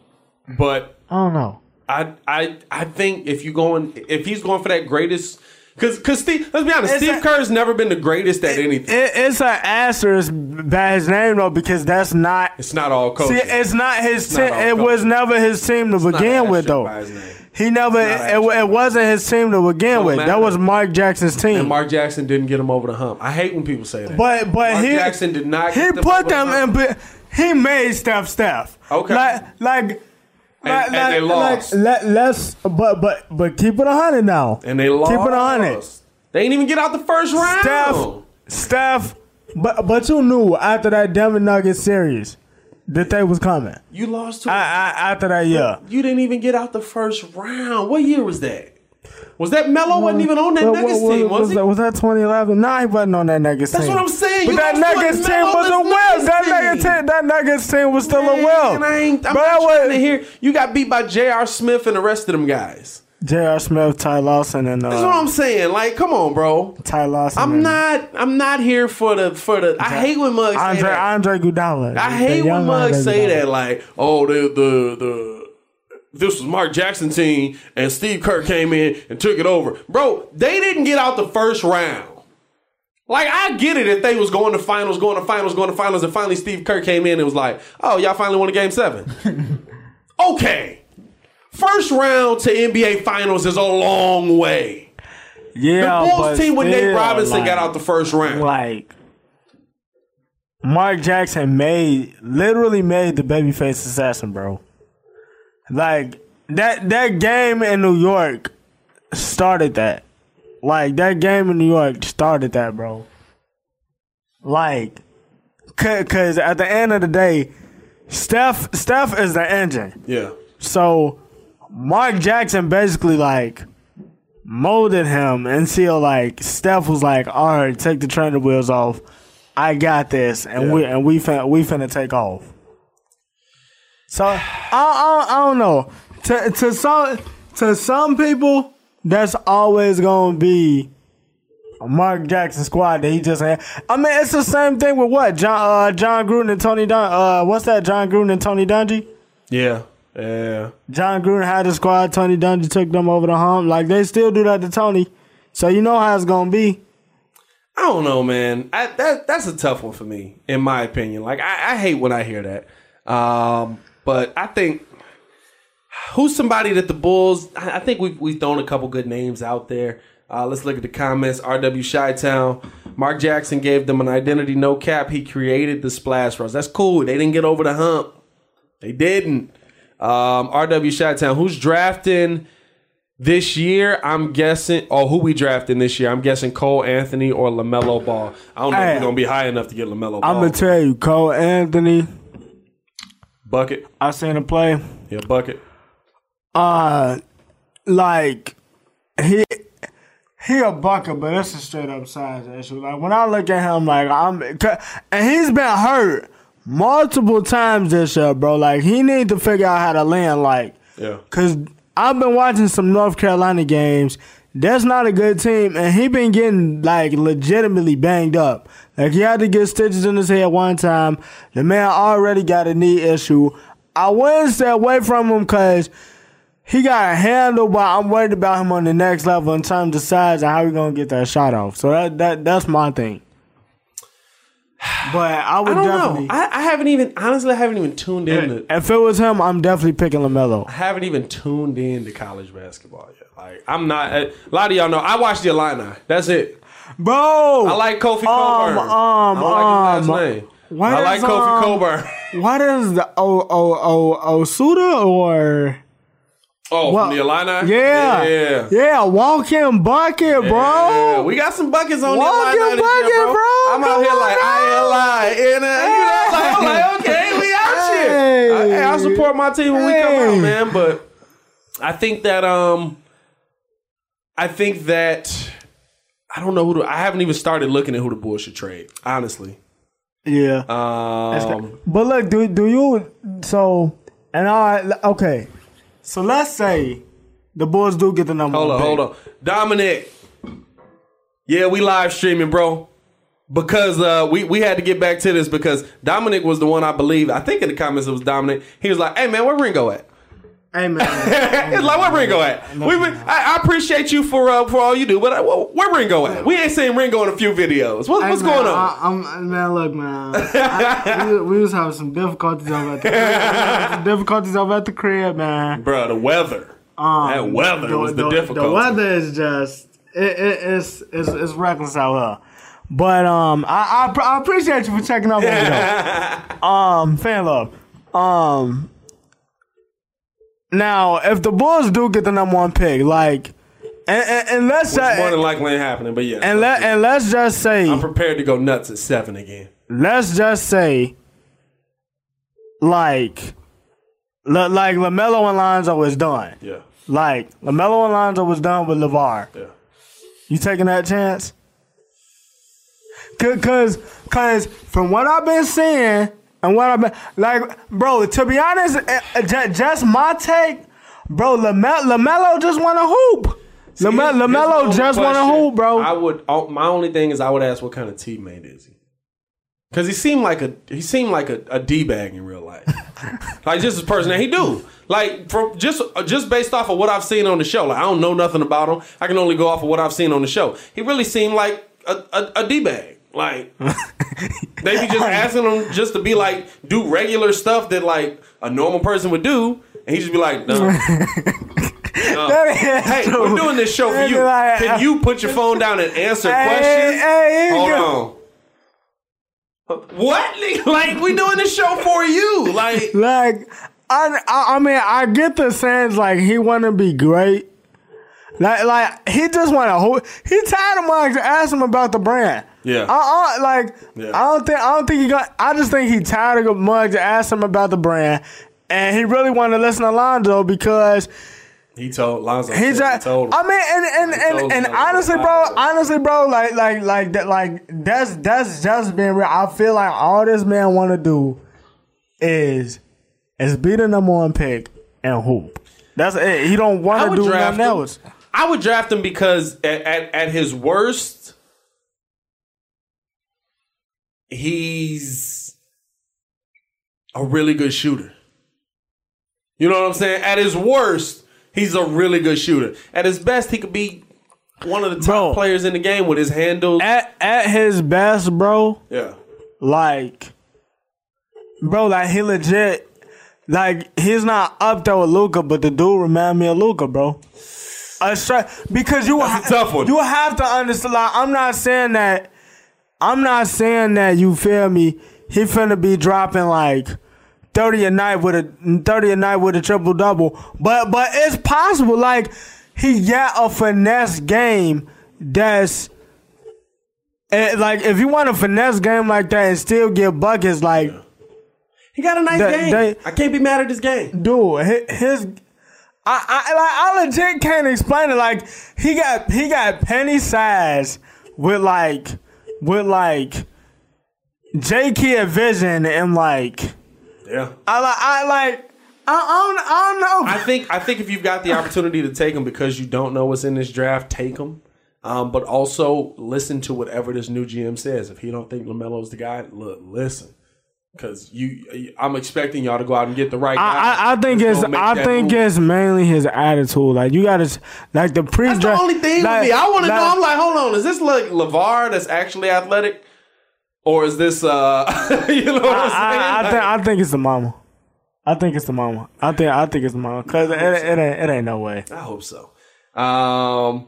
but I don't know. I I I think if you going if he's going for that greatest because because Steve let's be honest It's Steve a- Kerr's never been the greatest at anything. It, it's an asterisk by his name though because that's not. it's not all coaching. See, it's not his not team. all It coaching. was never his team to It's begin with though. by his name. He never. It, it wasn't his team to begin Don't with. matter. That was Mark Jackson's team. And Mark Jackson didn't get him over the hump. I hate when people say that. But but Mark he Jackson did not. he get them put over the them hump. in. He made Steph Steph. Okay. Like like. Like, and they lost. Like, let, let's but but but keep it a hundred now. and they lost. Keep it a hundred. They didn't even get out the first round. Steph, Steph, but but you knew after that Denver Nuggets series that they was coming. you lost to. I, I, after that year, you didn't even get out the first round. What year was that? Was that Melo wasn't even on that What- Nuggets what- team? what Was he? that, was that 2011? Nah, he wasn't on that Nuggets That's team. That's what I'm saying. But You that Nuggets team was a well. That Nuggets team. that Nuggets team was still a well. I ain't, I'm But not trying was- hear. You got beat by J.R. Smith and the rest of them guys. J.R. Smith, Ty Lawson, and That's what uh, I'm saying. Like, come on, bro. Ty Lawson. I'm not. I'm not here for the for the. I hate when mugs say Andre that. Andre Iguodala. I hate when mugs Andre say Iguodala. that. Like, oh, the the the. This was Mark Jackson team, and Steve Kerr came in and took it over, bro. They didn't get out the first round. Like, I get it if they was going to finals, going to finals, going to finals, and finally Steve Kerr came in and was like, "Oh, y'all finally won a game seven. okay, first round to NBA finals is a long way. Yeah. The Bulls team with Nate Robinson like, got out the first round. like Mark Jackson made literally made the babyface assassin, bro. Like that that game in New York started that. Like that game in New York started that, bro. Like, cause at the end of the day, Steph Steph is the engine. yeah, So Mark Jackson basically like molded him until like Steph was like, "All right, take the trainer wheels off. I got this, and Yeah. we and we fin- we finna take off." So I, I, I don't know. To to some to some people, that's always gonna be a Mark Jackson squad that he just had. I mean, it's the same thing with what John uh, Jon Gruden and Tony Dun. Uh, what's that? Jon Gruden and Tony Dungy. yeah, yeah. Jon Gruden had a squad. Tony Dungy took them over the hump. Like they still do that to Tony. So you know how it's gonna be. I don't know, man. I, that that's a tough one for me, in my opinion. Like I, I hate when I hear that. Um, but I think who's somebody that the Bulls? I, think we've we've thrown a couple good names out there. Uh, let's look at the comments. R.W. Chi-Town. Mark Jackson gave them an identity no cap. He created the splash rush. That's cool. They didn't get over the hump. They didn't. Um, R.W. Chi-Town. Who's drafting this year? I'm guessing. Oh, who we drafting this year? I'm guessing Cole Anthony or Lamelo Ball. I don't know if Hey. we're gonna be high enough to get Lamelo Ball. I'm gonna tell you, Cole Anthony. Bucket. I seen him play. Yeah, bucket. Uh, like he he a bucket, but it's a straight up size issue. Like when I look at him, like I'm, and he's been hurt multiple times this year, bro. Like he need to figure out how to land. Like Yeah. Cause I've been watching some North Carolina games. That's not a good team, and he been getting like legitimately banged up. Like he had to get stitches in his head one time. The man already got a knee issue. I wouldn't stay away from him because he got a handle, but I'm worried about him on the next level in terms of size and how he gonna get that shot off. So that that that's my thing. But I would I don't definitely. know. I, I haven't even honestly. I haven't even tuned in. To, if it was him, I'm definitely picking Lamelo. I haven't even tuned in to college basketball yet. Like I'm not. A lot of y'all know. I watch the Illini. That's it. Bro, I like Kofi Um, Cockburn. um, I like his last um, name. what I like Kofi um, Cockburn. What is the O O O Osuda or Oh, what- from the Illini. yeah yeah. yeah walking bucket, Yeah, bro? we got some buckets on Walking the Illini bucket, year, bro. bro. I'm out Come here on like now. I L I N A. You know, like, I'm like, okay, we Hey, I, hey, I support my team when we come out, man. But I think that um, I think that I don't know who. To, I haven't even started looking at who the Bulls should trade. Honestly, Yeah. um, But look, do do you so and I okay. So let's say the Bulls do get the number hold on, hold on, Dominic. Yeah, we live streaming, bro. Because uh, we we had to get back to this because Dominic was the one I believe. I think in the comments it was Dominic. He was like, "Hey man, where Ringo at?" Hey man, it's like where Ringo at? We, we, I, I appreciate you for uh, for all you do, but uh, where Ringo at? We ain't seen Ringo in a few videos. What, what's man, going on? I, I'm man. Look, man. I, we, we was having some difficulties over at the crib. difficulties over at the crib, man. Bro, the weather. that weather was the, difficulty. The weather is just it, it, it's, it's it's reckless out here. But um, I I, I appreciate you for checking out. um, fan love. Um, now if the Bulls do get the number one pick, like, and, and, and let's It's more than likely ain't happening, but yeah. and let and let's just say, I'm prepared to go nuts at seven again. let's just say, like, li- like Lamelo and Lonzo is done. Yeah, Like Lamelo and Lonzo was done with LaVar. yeah. You taking that chance? Cause, Cause, cause from what I've been seeing and what I've been like, bro. To be honest, eh, eh, just my take, bro. Lamelo, Lamelo just want to hoop. See, Lame- Lamelo just want to hoop, bro. I would. oh, My only thing is, I would ask what kind of teammate is he? Because he seemed like a he seemed like a, a d bag in real life, like just his person that he do. Like from just just based off of what I've seen on the show. Like I don't know nothing about him. I can only go off of what I've seen on the show. He really seemed like a a, a d bag. Like they be just asking him just to be like do regular stuff that like a normal person would do, and he just be like, no. no. Hey, we're doing this show for you. Like, Can you put your phone down and answer Hey, questions? hey, Hold go- on. What? Like we doing this show for you? Like Like, I, I, I mean, I get the sense like he want to be great. Like, like he just want to hold. He tired of Muggs ask him about the brand. Yeah. I, I like. Yeah. I don't think. I don't think he got. I just think he tired of Muggs to ask him about the brand, and he really wanted to listen to Lonzo because he told Lonzo. he said just. he told him. I mean, and and He told and, and honestly, bro, honestly, bro, like like like that, like that's that's just being real. I feel like all this man want to do is is be the number one pick and hoop. That's it. He don't want to do draft nothing him. else. I would draft him because at, at, at his worst, he's a really good shooter. You know what I'm saying? At his worst, he's a really good shooter. At his best, he could be one of the top Bro. players in the game with his handles. At at his best, bro, yeah. like, bro, like he legit, like he's not up there with Luka, but the dude remind me of Luka, bro. A straight because you That's a tough one. You have to understand. Like, I'm not saying that. I'm not saying that you feel me. He finna be dropping like thirty a night with a thirty a night with a triple double, but but it's possible. Like he got a finesse game that's. eh, like if you want a finesse game like that and still get buckets, like He got a nice They- game. they- I can't be mad at this game. dude, hi- his I, I like I legit can't explain it. Like he got he got penny size with like with like J Kidd vision and like Yeah. I like I like I, I don't I don't know. I think I think if you've got the opportunity to take him because you don't know what's in this draft, take him. Um, but also listen to whatever this new GM says. If he don't think Lamelo's the guy, look, listen, because you, I'm expecting y'all to go out and get the right guy. I, I, I think it's I think move. it's mainly his attitude. Like you gotta like the pre that's the only thing like, with me. I want to like- know. I'm like, hold on, is this like LaVar that's actually athletic, or is this uh, you know what I'm saying? I, I, I Like- think I think it's the mama. I think it's the mama. I think I think it's the mama because it, it, ain't it ain't no way. I hope so. Um,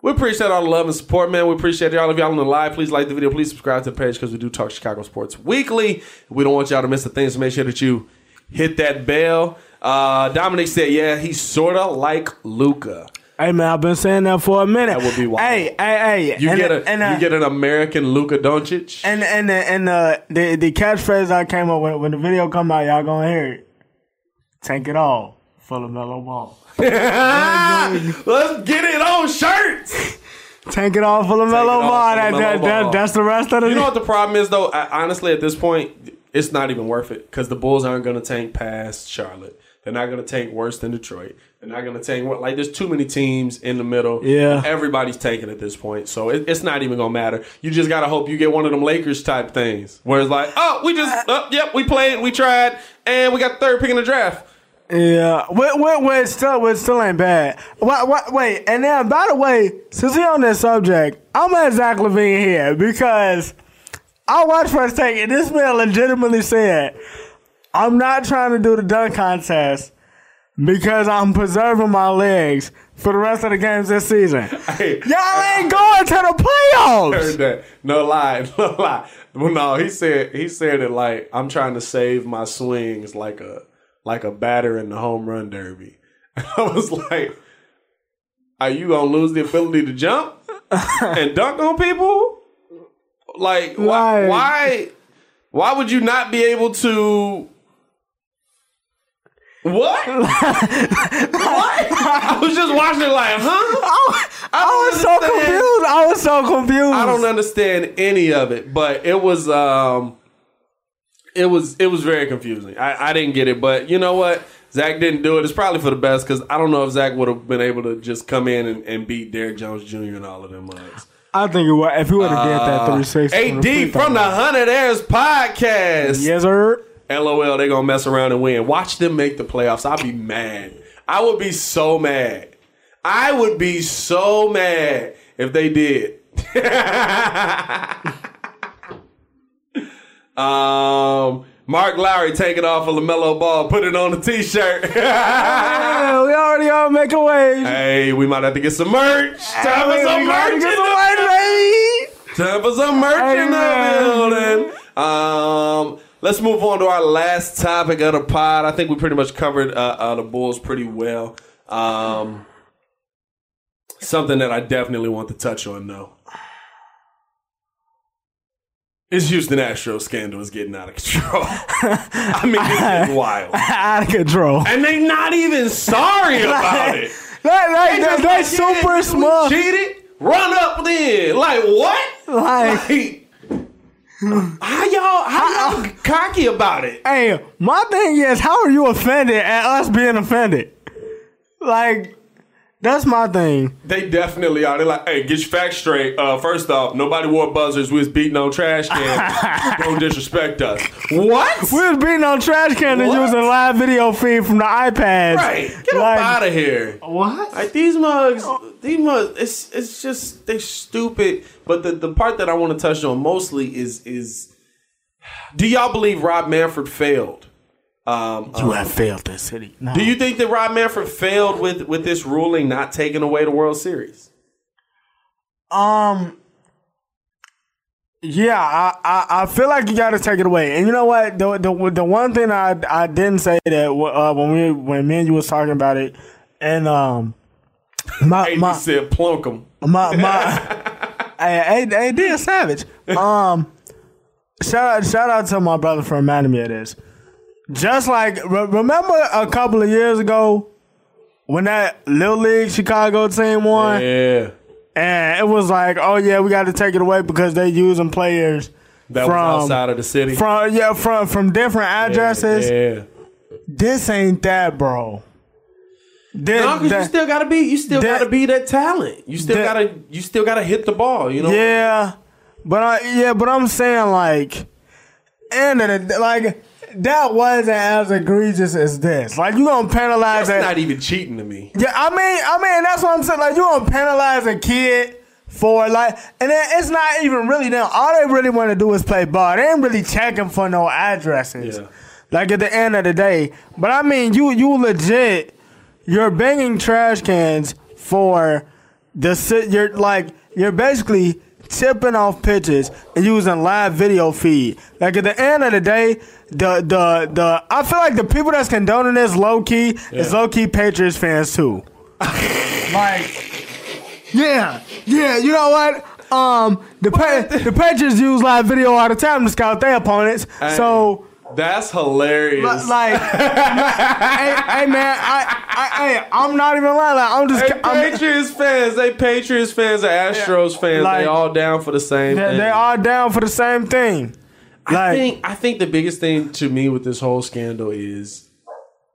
we appreciate all the love and support, man. We appreciate y'all. If y'all on the live, please like the video. Please subscribe to the page because we do talk Chicago sports weekly. We don't want y'all to miss the things. So make sure that you hit that bell. Uh, Dominic said, "Yeah, he's sorta like Luka." Hey man, I've been saying that for a minute. That would be wild. Hey, hey, hey. You and, get a and, uh, you get an American Luka Doncic. and and and uh, the the catchphrase I came up with when the video come out, y'all gonna hear it. Tank it all for the mellow ball. Let's get it on shirts. Tank it all for the it mellow all ball. That, that, that, that's the rest of the. You know what the problem is though? I, honestly, at this point, it's not even worth it because the Bulls aren't going to tank past Charlotte. They're not going to tank worse than Detroit. They're not going to tank what like. There's too many teams in the middle. Yeah. everybody's tanking at this point, so it, it's not even going to matter. You just got to hope you get one of them Lakers type things where it's like, oh, we just, uh, oh, yep, we played, we tried, and we got third pick in the draft. Yeah, wait, wait, wait, still, wait, still ain't bad. Wait, wait, wait, and then by the way, since we're on this subject, I'm at Zach LaVine here because I watched first take and this man legitimately said, "I'm not trying to do the dunk contest because I'm preserving my legs for the rest of the games this season." Hey, Y'all ain't going to the playoffs. heard that. No lie, no lie. Well, no, he said he said it like I'm trying to save my swings like a like a batter in the home run derby. I was like, are you gonna lose the ability to jump and dunk on people? Like why Like- why why would you not be able to what? what? I was just watching it like, huh? I was so confused. I was so confused. I don't understand any of it, but it was um it was it was very confusing. I, I didn't get it, but you know what? Zach didn't do it. It's probably for the best because I don't know if Zach would have been able to just come in and, and beat Derrick Jones Jr. and all of them mugs. I think it was, if he would have did that uh, 360. AD from the Hundred Airs podcast. Yes, sir. LOL, they gonna mess around and win. Watch them make the playoffs. I'll be mad. I would be so mad. I would be so mad if they did. um, Mark Lowry take it off a LaMelo ball, put it on the t-shirt. Yeah, we already are making waves. hey, we might have to get some merch. Time for some merch. get in some the merch, baby. Time for some merch Hey, in the building. Um, let's move on to our last topic of the pod. I think we pretty much covered uh, uh, the Bulls pretty well. Um, something that I definitely want to touch on, though. Is Houston Astros scandal is getting out of control. I mean, it's wild. Out of control. And they not even sorry about it. That, They that, that's like, super we smart. Cheated, run up then. Like what? Like, Like, how y'all how y'all cocky about it? hey, my thing is, how are you offended at us being offended? Like, that's my thing. They definitely are. They're like, hey, get your facts straight. Uh, first off, nobody wore buzzers. We was beating on trash cans. Don't disrespect us. What? We was beating on trash cans and using live video feed from the iPads. Right. Get Like- up out of here. What? Like these mugs, these mugs. It's it's just they're stupid. But the the part that I want to touch on mostly is is, do y'all believe Rob Manfred failed? Um, You have failed this city. No. do you think that Rob Manfred failed with with this ruling not taking away the World Series? Um. Yeah, I, I, I feel like you got to take it away. And you know what? The the, the one thing I I didn't say that uh, when we when me and you was talking about it, and um, my Hey, my said plunk 'em. my my, hey, hey, D savage. Um, shout out shout out to my brother for reminding me of this. Just like re- remember a couple of years ago when that Little League Chicago team won. Yeah, And it was like, oh yeah, we got to take it away because they using players that from outside of the city. from yeah from from different addresses. Yeah. This ain't that, bro. This, No, because you still gotta be, you still that- gotta be that talent. You still that- gotta, you still gotta hit the ball. You know. yeah, but I yeah, but I'm saying like, and then, like that wasn't as egregious as this. Like you gonna penalize That's that? not even cheating to me. Yeah, I mean, I mean, that's what I'm saying. Like, you gonna penalize a kid for like, and then it's not even really them. All they really want to do is play ball. They ain't really checking for no addresses. Yeah. Like at the end of the day, but I mean, you you legit, you're banging trash cans for the sit. You're like you're basically tipping off pitches and using live video feed. Like at the end of the day, the the the I feel like the people that's condoning this low key is low key Patriots fans too. like, yeah, yeah. You know what? Um, the pa- the Patriots use live video all the time to scout their opponents. So. That's hilarious. Li- Like, hey, hey, man, I, I, hey, I'm not even lying. Like, I'm just, They I'm, Patriots fans, they Patriots fans, they Astros fans, Like- they all down for the same they, thing. they are down for the same thing. I Like, think I think the biggest thing to me with this whole scandal is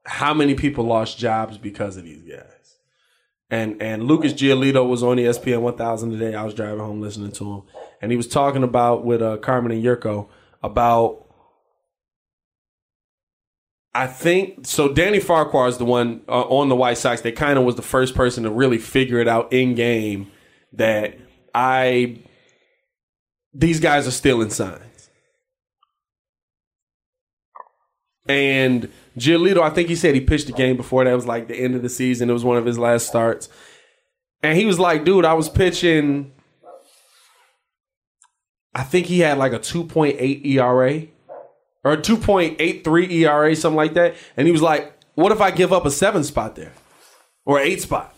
how many people lost jobs because of these guys. And and Lucas Giolito was on ESPN 1000 today. I was driving home listening to him, and he was talking about with uh, Carmen and Jurko about. I think so. Danny Farquhar is the one uh, on the White Sox that kind of was the first person to really figure it out in game that I these guys are stealing signs. And Giolito, I think he said he pitched the game before that was like the end of the season. It was one of his last starts. And he was like, dude, I was pitching. I think he had like a 2.8 ERA or a 2.83 ERA, something like that. And he was like, what if I give up a seven spot there or eight spot?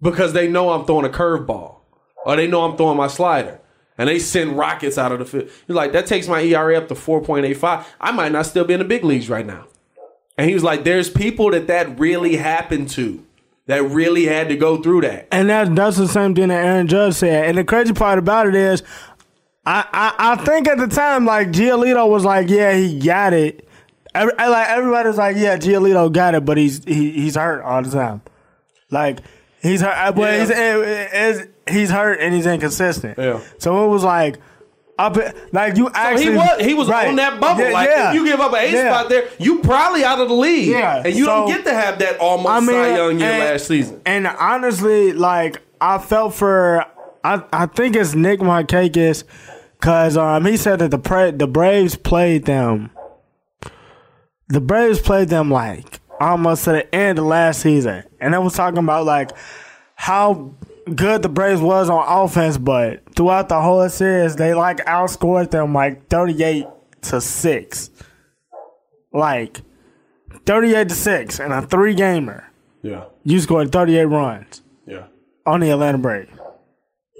Because they know I'm throwing a curveball or they know I'm throwing my slider. And they send rockets out of the field. He's like, that takes my ERA up to 4.85. I might not still be in the big leagues right now. And he was like, there's people that that really happened to, that really had to go through that. and that, that's the same thing that Aaron Judge said. And the crazy part about it is, I, I, I think at the time, like, Giolito was like, yeah, he got it. Every, like, everybody was like, yeah, Giolito got it, but he's, he, he's hurt all the time. Like, he's hurt, uh, but Yeah. he's, it- he's hurt and he's inconsistent. Yeah. So it was like, up, like, you So he was he was right. on that bubble. Yeah, like yeah. if you give up an eight Yeah. spot there, you probably out of the league. Yeah, And you don't get to have that almost I mean, Cy Young year and- last season. And honestly, like I felt for, I I think it's Nick Markakis, cause um he said that the pra- the Braves played them. The Braves played them like almost to the end of last season, and I was talking about like how good the Braves was on offense, but throughout the whole series, they like outscored them like thirty eight to six, like thirty eight to six in a three gamer Yeah, you scored 38 runs yeah. on the Atlanta Braves.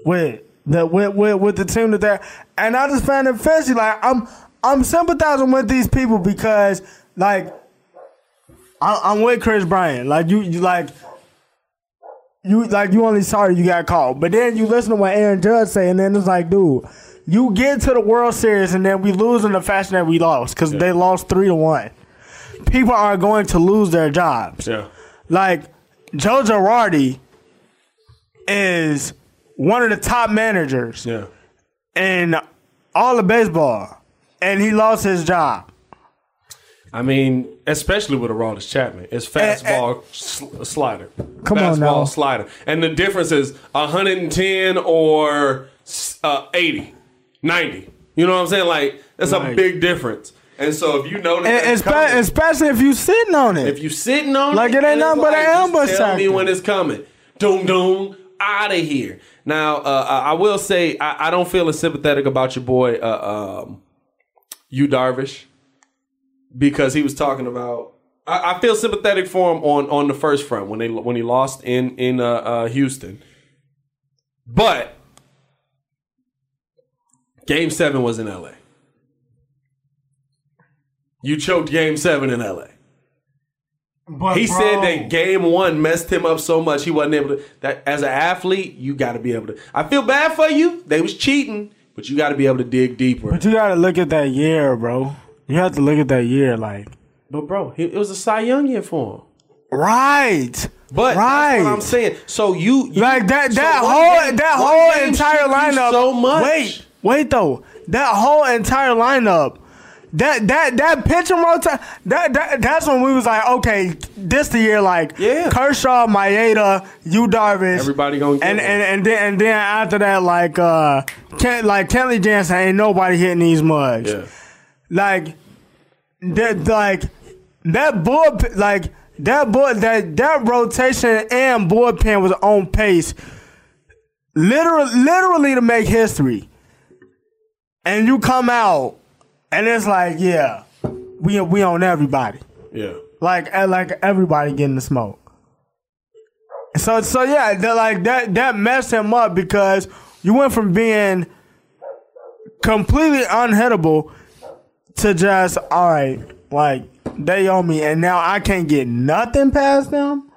With the with, with, with the team that they're and I just found it fishy. Like I'm I'm sympathizing with these people because like I, I'm with Kris Bryant. Like you you like you like you only sorry you got called, but then you listen to what Aaron Judge say, and then it's like, dude. You get to the World Series and then we lose in the fashion that we lost because they lost three to one. People are going to lose their jobs. Yeah. Like Joe Girardi is one of the top managers Yeah. in all of baseball, and he lost his job. I mean, especially with Aroldis Chapman, it's fastball sl- slider. Come on fastball now. slider, and the difference is 110 or uh, 80, 90. You know what I'm saying? Like that's a big difference. And so if you know that, And coming, especially if you're sitting on it. if you're sitting on it, Like, it, it ain't nothing but an just ambush Tell me when it's coming. Doom doom out of here. Now uh, I will say I, I don't feel as sympathetic about your boy uh, um, Yu Darvish because he was talking about. I, I feel sympathetic for him on on the first front when they when he lost in in uh, uh, Houston, but Game Seven was in L.A. You choked Game Seven in L.A. But He bro, said that game one messed him up so much he wasn't able to. That as an athlete, you got to be able to. I feel bad for you. They was cheating, but you got to be able to dig deeper. But you gotta look at that year, bro. You have to look at that year, like But bro, it was a Cy Young year for him. right, But right. that's what I'm saying. So you, you like that that one whole game- that whole entire lineup. So much. Wait, wait though. That whole entire lineup. That that that pitching rotation. That that that's when we was like, okay, this the year like Yeah. Kershaw, Maeda, Yu Darvish, Everybody gonna get and and and then and then after that like uh Kent, like Kenley Jansen ain't nobody hitting these mugs. Yeah. Like that like that bull like that bull that that rotation and bullpen was on pace literally literally to make history. And you come out and it's like, yeah, we we on everybody. Yeah. Like like everybody getting the smoke. So so yeah, that, like that that messed him up because you went from being completely unhittable to just all right, like they owe me, and now I can't get nothing past them,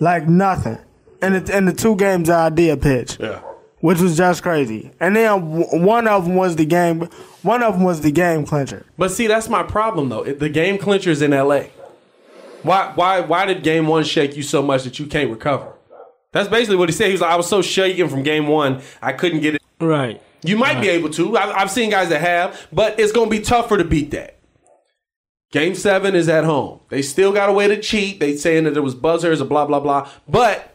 like nothing. In the in the two games I did pitch, Yeah. Which was just crazy, and then one of them was the game. One of them was the game clincher. But see, that's my problem though. The game clincher's in LA. Why why why did game one shake you so much that you can't recover? That's basically what he said. He was like, I was so shaken from game one, I couldn't get it. Right. You might be able to. I, I've seen guys that have, but it's going to be tougher to beat that. Game seven is at home. They still got a way to cheat. They saying that there was buzzers or blah blah blah. But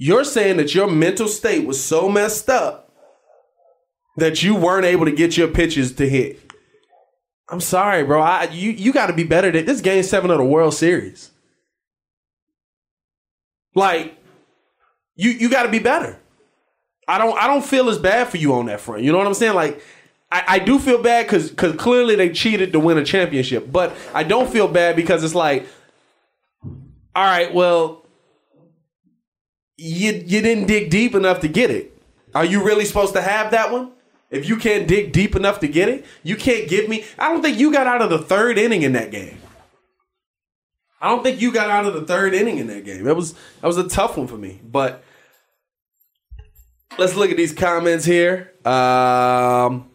you're saying that your mental state was so messed up that you weren't able to get your pitches to hit. I'm sorry, bro. I you you got to be better than this. Game seven of the World Series. Like you you got to be better. I don't I don't feel as bad for you on that front. You know what I'm saying? Like I, I do feel bad because because clearly they cheated to win a championship, but I don't feel bad because it's like, all right, well, you you didn't dig deep enough to get it. Are you really supposed to have that one? If you can't dig deep enough to get it, you can't give me. I don't think you got out of the third inning in that game. I don't think you got out of the third inning in that game. That was that was a tough one for me, but let's look at these comments here. Um,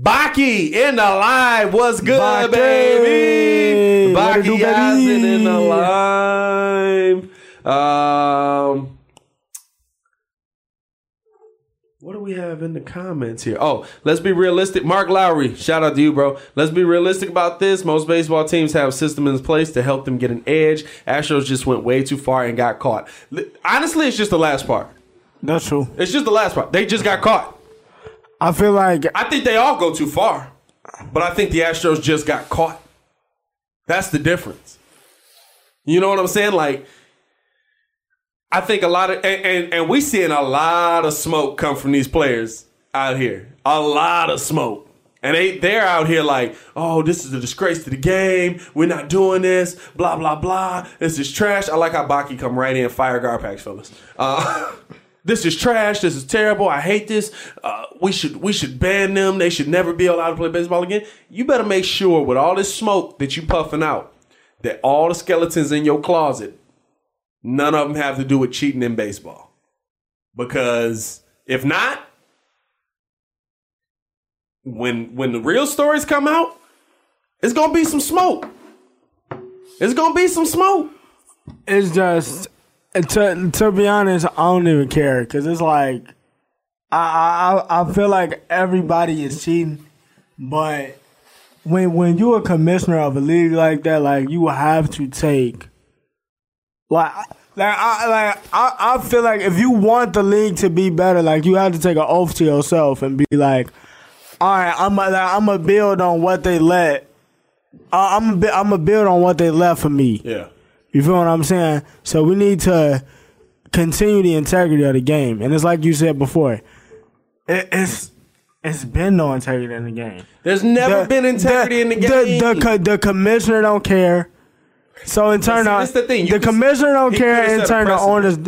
Baki in the live. What's good, Baki. baby? It do, Baki baby? Eisen in the live. Um, what do we have in the comments here? Oh, let's be realistic. Mark Lowry, shout out to you, bro. Let's be realistic about this. Most baseball teams have a system in place to help them get an edge. Astros just went way too far and got caught. Honestly, it's just the last part. That's true. It's just the last part. They just got caught. I feel like I think they all go too far, but I think the Astros just got caught. That's the difference. You know what I'm saying? Like, I think a lot of and, and, and we seeing a lot of smoke come from these players out here. A lot of smoke. And they they're out here like, oh, this is a disgrace to the game. We're not doing this. Blah blah blah. This is trash. I like how Baki come right in, fire GarPax, fellas. Uh, this is trash. This is terrible. I hate this. Uh, we should we should ban them. They should never be allowed to play baseball again. You better make sure with all this smoke that you puffing out that all the skeletons in your closet, none of them have to do with cheating in baseball. Because if not, when when the real stories come out, it's gonna be some smoke. It's gonna be some smoke. it's just to to be honest, I don't even care because it's like I, I I feel like everybody is cheating, but when when you're a commissioner of a league like that, like you have to take like. Like I like I, I feel like if you want the league to be better, like you have to take an oath to yourself and be like, all right, I'm a, like, I'm gonna build on what they let. Uh, I'm a, I'm gonna build on what they left for me. Yeah. You feel what I'm saying? So we need to continue the integrity of the game, and it's like you said before, it, it's it's been no integrity in the game. There's never The- been integrity in the game. The, the, the commissioner don't care. So in turn, see, that's the thing. You the can- commissioner don't care. In turn, the owners,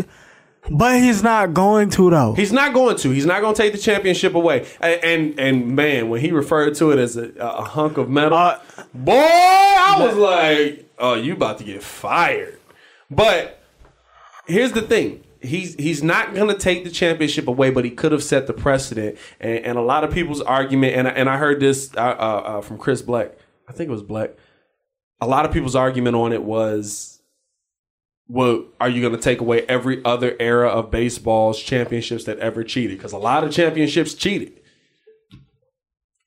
but he's not going to though. He's not going to. He's not going to take the championship away. And and, and man, when he referred to it as a, a hunk of metal, Uh, boy, I was like, "Oh, you about to get fired." But here's the thing: he's he's not going to take the championship away, but he could have set the precedent. And, and a lot of people's argument, and I- and I heard this uh, uh, uh, from Chris Black. I think it was Black. A lot of people's argument on it was well, are you going to take away every other era of baseball's championships that ever cheated? Because a lot of championships cheated.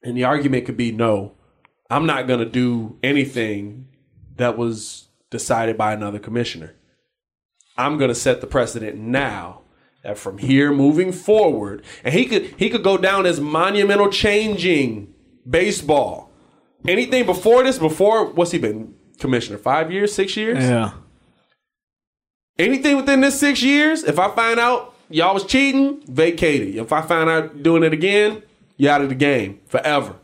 And the argument could be no, I'm not going to do anything that was decided by another commissioner. I'm going to set the precedent now that from here moving forward, and he could he could go down as monumental changing baseball. Anything before this, before what's he been commissioner? Five years, six years? yeah. Anything within this six years, if I find out y'all was cheating, vacated. If I find out doing it again, you out of the game forever.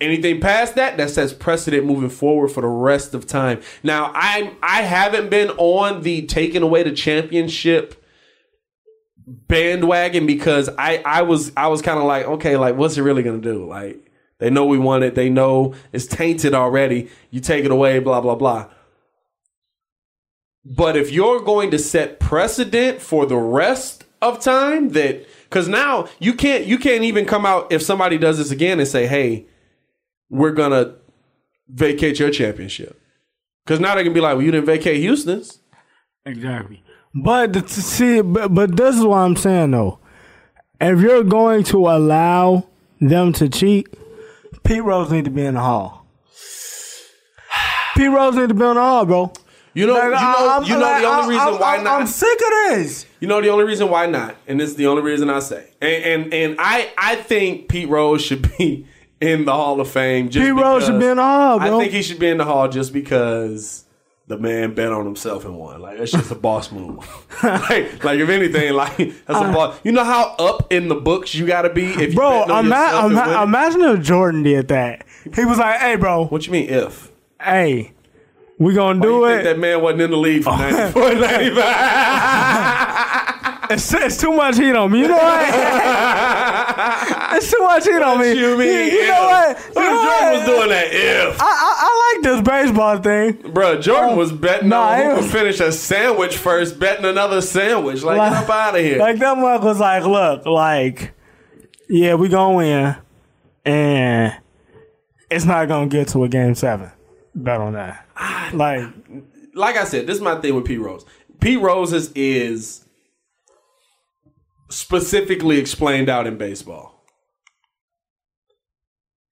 Anything past that, that sets precedent moving forward for the rest of time. Now, I I haven't been on the taking away the championship bandwagon because I I was I was kind of like, okay, like what's it really gonna do? Like they know we want it, they know it's tainted already. You take it away, blah blah blah. But if you're going to set precedent for the rest of time, that because now you can't you can't even come out if somebody does this again and say, hey, we're gonna vacate your championship. Because now they can be like, well, you didn't vacate Houston's. Exactly. But the, see, but, but this is what I'm saying though. If you're going to allow them to cheat, Pete Rose need to be in the hall. Pete Rose need to be in the hall, bro. You know, Like, you know, I'm- you know like, the only reason I'm- why I'm- not. I'm sick of this. You know the only reason why not, and this is the only reason I say. And and, and I I think Pete Rose should be in the Hall of Fame. Just Pete Rose should be in the hall, I think he should be in the Hall just because the man bet on himself and won. Like that's just a boss move. like like if anything, like that's a uh, boss. You know how up in the books you got to be if you Bro, bet on ima- yourself and ima- imagine if Jordan did that. He was like, "Hey, bro, What you mean if? hey, we gonna Do do it. that man wasn't in the league for 94, 95? It's, it's too much heat on me. You know what? it's too much heat on me. you mean? You, you know what? You know Jordan was doing that if? I, I, I like this baseball thing. Bro, Jordan oh, was betting nah, on who could finish a sandwich first, betting another sandwich. Like, Like- get up out of here. Like that mug was like, look, like, yeah, we gonna win, and it's not gonna get to a game seven. Bet on that. Ah, like, like I said, this is my thing with Pete Rose. Pete Rose's is specifically explained out in baseball.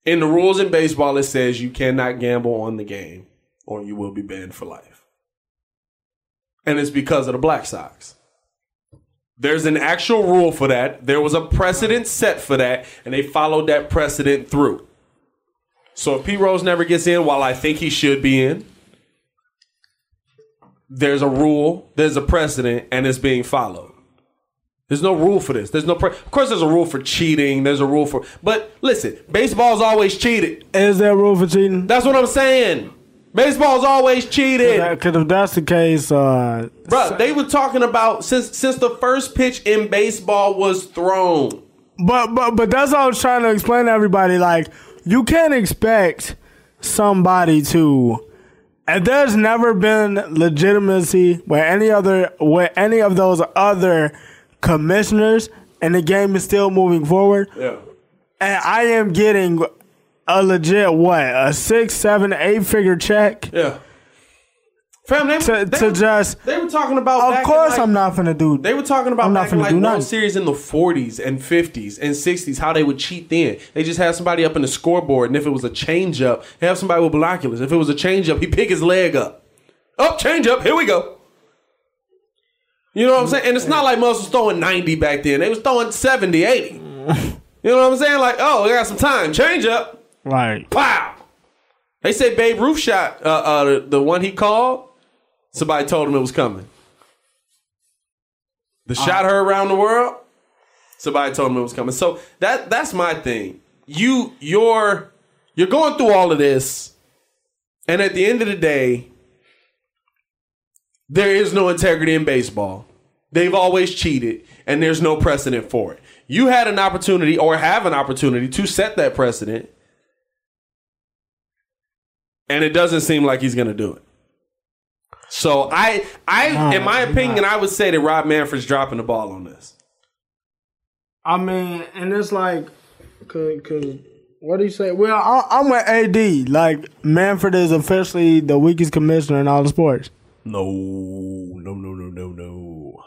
In the rules in baseball, it says you cannot gamble on the game or you will be banned for life. And it's because of the Black Sox. There's an actual rule for that. There was a precedent set for that, and they followed that precedent through. So if Pete Rose never gets in, while I think he should be in, there's a rule, there's a precedent, and it's being followed. There's no rule for this. There's no. Pre- of course, there's a rule for cheating. There's a rule for. But listen, baseball's always cheated. is there a rule for cheating? That's what I'm saying. Baseball's always cheated, Because if that's the case, uh, bro. They were talking about since since the first pitch in baseball was thrown. But but but that's what I was trying to explain to everybody. Like you can't expect somebody to. And there's never been legitimacy where any other where any of those other commissioners and the game is still moving forward. Yeah. And I am getting a legit what a six, seven, eight figure check Yeah. Fam, they, to, they, to just. they were talking about. Of course, like- I'm not gonna do. They were talking about I'm not finna like do World nothing. Series in the 40s and 50s and 60s, how they would cheat then. They just have somebody up in the scoreboard, and if it was a changeup, they have somebody with binoculars. If it was a changeup, he pick his leg up. Up, changeup, here we go. You know what I'm saying? And it's not like Musk was throwing 90 back then. They was throwing 70, 80. You know what I'm saying? Like, oh, we got some time. Change up. Right. Wow. They say Babe Ruth shot uh, uh, the, the one he called. Somebody told him it was coming. The shot heard around the world. Somebody told him it was coming. So that that's my thing. You you're you're going through all of this, and at the end of the day, there is no integrity in baseball. They've always cheated, and there's no precedent for it. You had an opportunity or have an opportunity to set that precedent, and it doesn't seem like he's going to do it. So I, I, in my opinion, I would say that Rob Manfred's dropping the ball on this. I mean, and it's like, cause, cause what do you say? Well, I, I'm with AD. Like Manfred is officially the weakest commissioner in all the sports. No, no, no, no, no, no.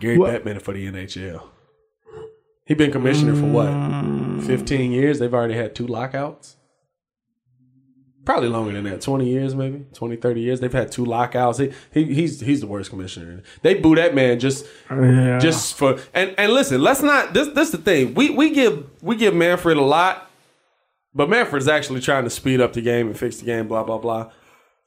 Gary What? Bettman for the NHL. He been commissioner for what? Mm. Fifteen years. They've already had two lockouts. Probably longer than that. Twenty years, maybe 20, 30 years. They've had two lockouts. He, he he's he's the worst commissioner. They boo that man just Yeah. just for and and listen. Let's not. This this the thing. We we give we give Manfred a lot, but Manfred's actually trying to speed up the game and fix the game. Blah blah blah.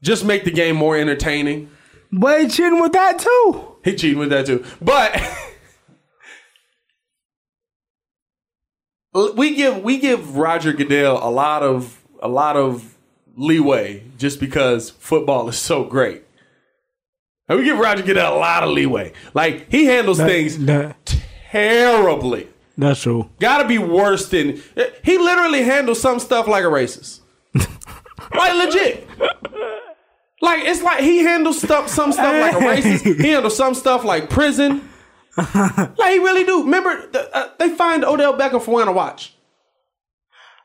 Just make the game more entertaining. but he cheating with that too. He cheating with that too. But we give we give Roger Goodell a lot of a lot of leeway just because football is so great. And we give Roger Goodell a lot of leeway. Like he handles things that- terribly. That's true. Gotta be worse than he literally handles some stuff like a racist. like legit. Like it's like he handles stuff some stuff like a racist. He handles some stuff like prison. like he really do. Remember the, uh, they fined Odell Beckham for wearing a watch.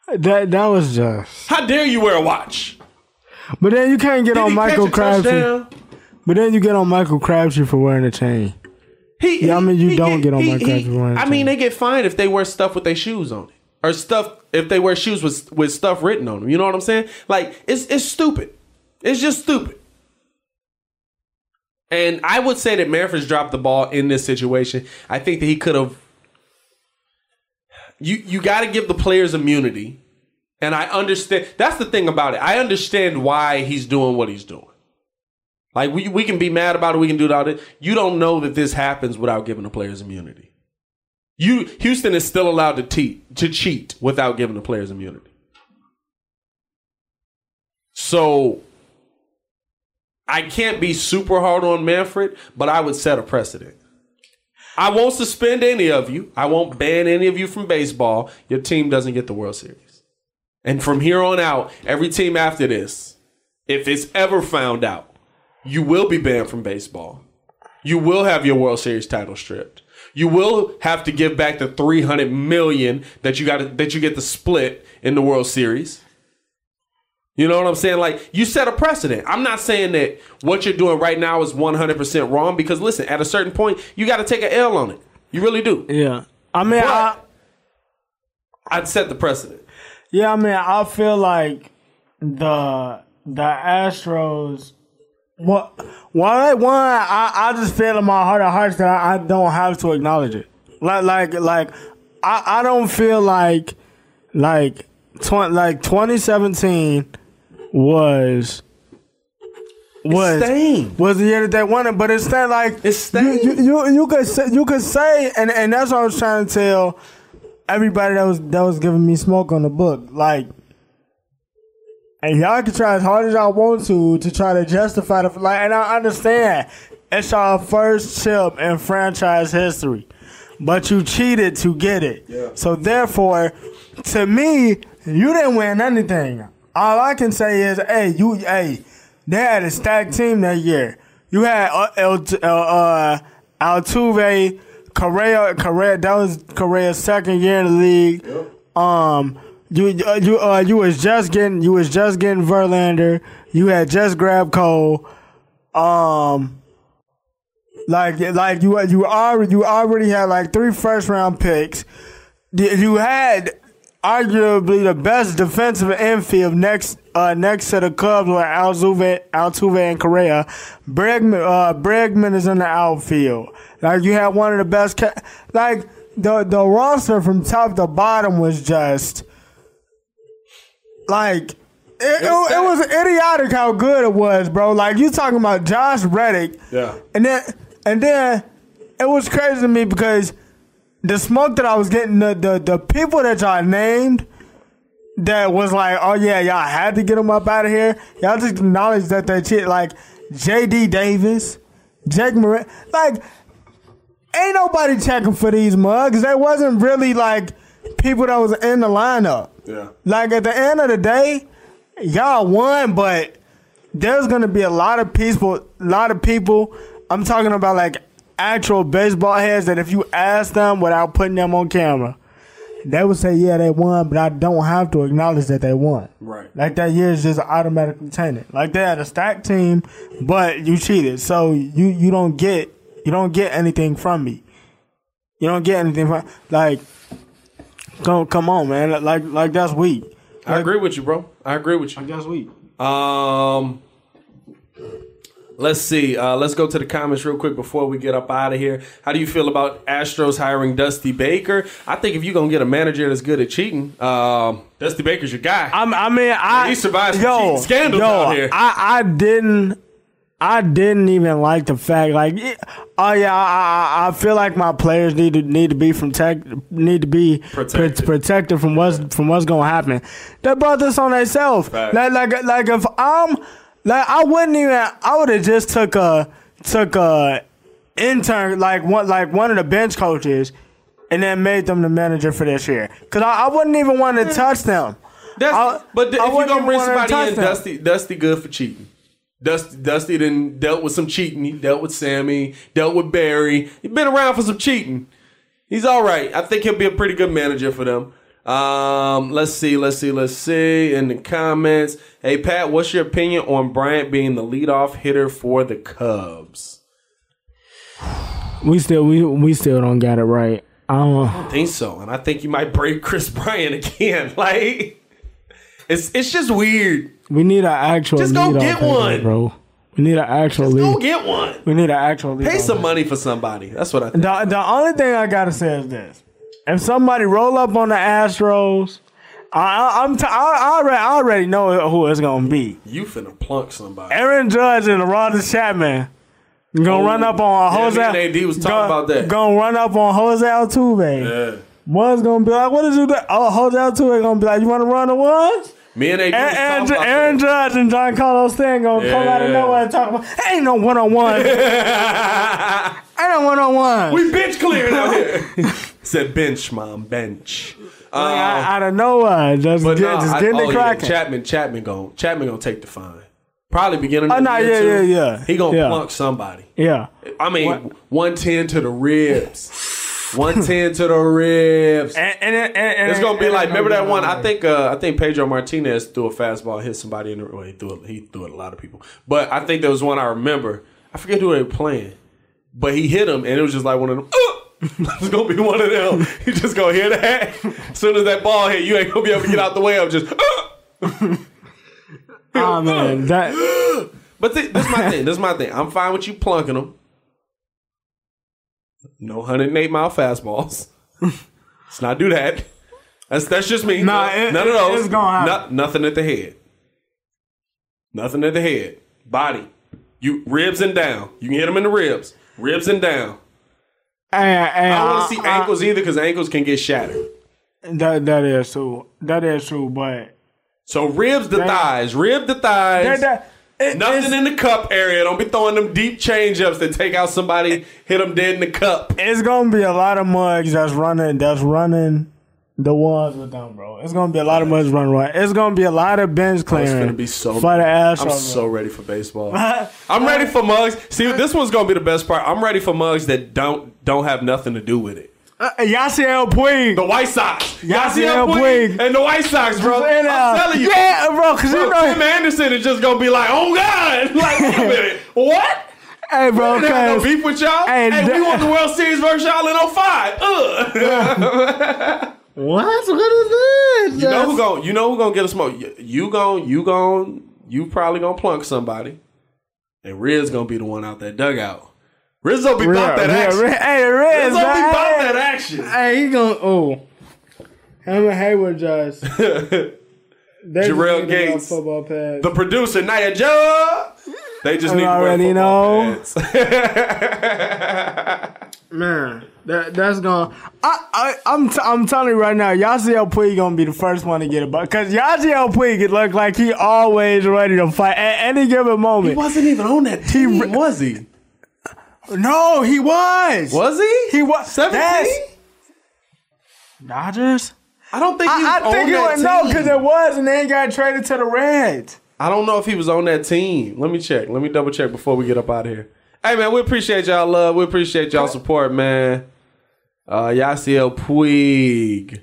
That that was just. How dare you wear a watch? But then you can't get Did on Michael Crabtree. But then you get on Michael Crabtree for wearing a chain. He, Yeah, I mean, you he don't get on he- he- Crabtree wearing a I chain. mean, they get fined if they wear stuff with their shoes on it, or stuff if they wear shoes with with stuff written on them. You know what I'm saying? Like it's it's stupid. It's just stupid. And I would say that Manfred's dropped the ball in this situation. I think that he could have. You you got to give the players immunity, and I understand. That's the thing about it. I understand why he's doing what he's doing. Like we we can be mad about it, we can do it all. You don't know that this happens without giving the players immunity. You Houston is still allowed to te- to cheat without giving the players immunity. So I can't be super hard on Manfred, but I would set a precedent. I won't suspend any of you. I won't ban any of you from baseball. Your team doesn't get the World Series. And from here on out, every team after this, if it's ever found out, you will be banned from baseball. You will have your World Series title stripped. You will have to give back the 300 million that you got that you get to split in the World Series. You know what I'm saying? Like you set a precedent. I'm not saying that what you're doing right now is 100% wrong because listen, at a certain point, you got to take an L on it. You really do. Yeah. I mean, I, But I'd set the precedent. yeah, I mean, I feel like the the Astros. What? One, one, I, I just feel in my heart of hearts that I, I don't have to acknowledge it. Like, like, like, I, I don't feel like, like, tw- like 2017 was was stained. was the year that they won it, but it's not like It's stained. You, you, you, you could say, you could say, and and that's what I was trying to tell everybody that was that was giving me smoke on the book, like. And y'all can try as hard as y'all want to to try to justify the like, and I understand it's our first chip in franchise history, but you cheated to get it. Yeah. So therefore, to me, you didn't win anything. All I can say is, hey, you, hey, they had a stacked team that year. You had uh, El, uh, uh, Altuve, Correa, Correa. That was Correa's second year in the league. Um, you uh, you uh, you was just getting you was just getting Verlander. You had just grabbed Cole. Um, like like you you already you already had like three first round picks. You had arguably the best defensive infield next uh, next to the Cubs with Altuve, Altuve and Correa. Bregman uh, Bregman is in the outfield. Like you had one of the best. Ca- like the the roster from top to bottom was just like. It, it, it was idiotic how good it was, bro. Like you talking about Josh Reddick, Yeah. and then and then it was crazy to me because the smoke that I was getting, the the, the people that y'all named, that was like, oh yeah, y'all had to get them up out of here. Y'all just acknowledge that that shit, like J.D. Davis, Jake Moran, like ain't nobody checking for these mugs. They wasn't really like people that was in the lineup. Yeah. Like at the end of the day, y'all won, but there's gonna be a lot of people, a lot of people. I'm talking about like actual baseball heads that if you ask them without putting them on camera, they would say, "Yeah, they won," but I don't have to acknowledge that they won. Right. Like that year is just automatically tainted. Like they had a stacked team, but you cheated, so you you don't get you don't get anything from me. You don't get anything from like. Come come on, man. Like like that's weak. I agree with you, bro. I agree with you. That's weak. Um, let's see. Uh, let's go to the comments real quick before we get up out of here. How do you feel about Astros hiring Dusty Baker? I think if you're gonna get a manager that's good at cheating, um, Dusty Baker's your guy. I, I mean, I He survived yo, cheating scandals yo, out here. I I didn't I didn't even like the fact, like, oh yeah, I, I, I feel like my players need to need to be from tech, need to be Protected. protected, protected from what's from what's gonna happen. They brought this on themselves. Like, like, like if I'm, like, I wouldn't even. I would have just took a took a intern, like one like one of the bench coaches, and then made them the manager for this year. Cause I, I wouldn't even want to touch them. That's, I- but th- I if you wouldn't gonna bring somebody in, them. Dusty, Dusty good for cheating. Dusty, Dusty done dealt with some cheating. He dealt with Sammy, dealt with Barry. He's been around for some cheating. He's all right. I think he'll be a pretty good manager for them. Um, let's see, let's see, let's see. In the comments, hey Pat, what's your opinion on Bryant being the leadoff hitter for the Cubs? We still we we still don't got it right. I don't. I think so, and I think you might break Kris Bryant again. Like, it's it's just weird. We need an actual. Just go get hitter, one. bro. We need an actual just Go lead. get one. We need an actual. Pay some money for somebody. That's what I think. The, the only thing I gotta say is this: if somebody roll up on the Astros, I, I'm t- I, I, already, I already know who it's gonna be. You finna plunk somebody. Aaron Judge and Aroldis Chapman gonna oh, run up on Oh, Yeah, Jose. and AD was talking gonna- about that. Gonna run up on Jose Altuve. Yeah. One's gonna be like, "What did you do?" Oh, Jose Altuve gonna be like, "You want to run the ones?" Me and AD was Aaron, Aaron, about Aaron that. Judge and Giancarlo Stanton gonna come out of nowhere and talk about. Ain't no one on one. Ain't no one on one. We bitch clearing out here. Said bench, mom, bench. Uh, out of nowhere, just but get, no, just I- getting oh, it yeah, cracking. Chapman, Chapman gon' Chapman gonna take the fine. Probably beginning. Oh, of the no, year, yeah, too. yeah, yeah. He gonna Yeah. plunk somebody. yeah, I mean, one ten to the ribs. One ten to the ribs. and, and, and, and It's gonna be like remember that one? I think uh, I think Pedro Martinez threw a fastball, hit somebody in the well, he threw it, he threw it a lot of people. But I think there was one I remember. I forget who they were playing, but he hit him, and it was just like one of them. "Uh!" it's gonna be one of them. You just gonna hear that. As soon as that ball hit, you ain't gonna be able to get out the way of just. Oh man, that But th- this is my thing. This is my thing. I'm fine with you plunking them. No 108 mile fastballs. Let's not do that. That's that's just me. Nah, No- it- none of those. it's gonna happen. No- nothing at the head. Nothing at the head. Body. You ribs and down. You can hit them in the ribs. Ribs and down. And, and I don't want to see ankles either because ankles can get shattered. That that is true. That is true. But So ribs the That- thighs. Rib the thighs. that, that, it, Nothing in the cup area. Don't be throwing them deep change ups that take out somebody, hit them dead in the cup. it's gonna be a lot of mugs that's running. That's running the ones with them, bro. It's gonna be a lot of mugs running. Right. It's gonna be a lot of bench clearing. It's gonna be so. for the Astros. I'm so ready for baseball. I'm ready for mugs. See, this one's gonna be the best part. I'm ready for mugs that don't don't have nothing to do with it. Uh, Yasiel Puig. The White Sox, Yasiel Yasiel Puig. Puig, and the White Sox, bro. And, uh, I'm telling you, Yeah, bro. Cause you know, Tim Anderson is just gonna be like, "Oh God!" Like, wait a minute, what? hey, bro. Have no beef with y'all. And hey, we won the World Series versus y'all in 05. Ugh. What? What is this? You know who gon' you know who gonna get a smoke? You, you gon' you gon' you probably gonna plunk somebody, and Riz gonna be the one out that dugout. Riz gonna be about that action. Hey, Riz Riz, gonna be about that action. Hey, he gonna oh. And Hayward just. Jarrell Gates. football pads. The producer Nia Joe. They just I need to wear already football know. Man, that that's gonna. I I I'm t- I'm telling you right now, Yasiel Puig gonna be the first one to get a buck because Yasiel Puig it look like he always ready to fight at any given moment. He wasn't even on that team, re- was he? No, he was. Was he? He was. Seventeen. Dodgers. I don't think he was I, I on think it that was no because it was, and then he got traded to the Reds. I don't know if he was on that team. Let me check. Let me double check before we get up out of here. Hey man, we appreciate y'all love. We appreciate y'all support, man. Uh Yasiel Puig.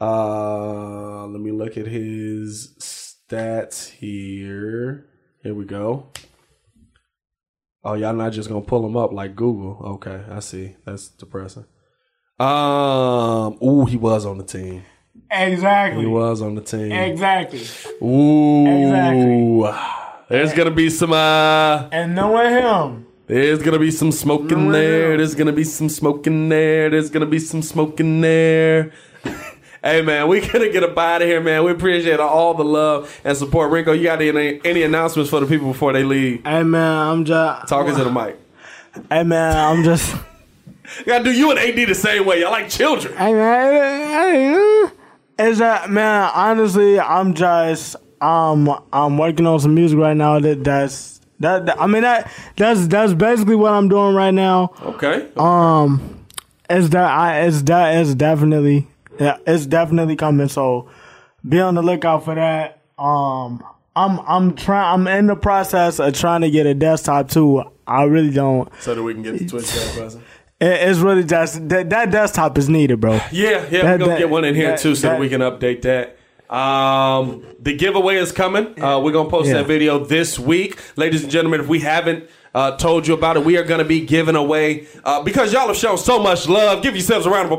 Uh let me look at his stats here. Here we go. Oh, y'all not just gonna pull him up like Google. Okay, I see. That's depressing. Um, ooh, he was on the team. Exactly. He was on the team. Exactly. Ooh. Exactly. There's gonna be some uh And knowing him, there's gonna be some smoke in there. no. There's gonna be some smoke in there. There's gonna be some smoke in there. Hey man, we gonna get up out of here, man. We appreciate all the love and support. Ringo, you got any any announcements for the people before they leave? Hey man, I'm just Talking to the mic. Hey man, I'm just. You gotta do you and AD the same way. Y'all like children. Hey man, hey, is that man? Honestly, I'm just um I'm working on some music right now. That that's that, that- I mean that that's that's basically what I'm doing right now. Okay. Um, it's that I it's that it's definitely yeah it's definitely coming. So be on the lookout for that. Um, I'm I'm trying I'm in the process of trying to get a desktop too. I really don't. so that we can get the Twitch chat button. It, it's really just that that desktop is needed, bro. Yeah, yeah, That- we're gonna that- get one in here that- too, so that, we can update that. Um, the giveaway is coming. Uh, we're gonna post Yeah. that video this week, ladies and gentlemen. If we haven't uh, told you about it, we are gonna be giving away uh, because y'all have shown so much love. Give yourselves a round of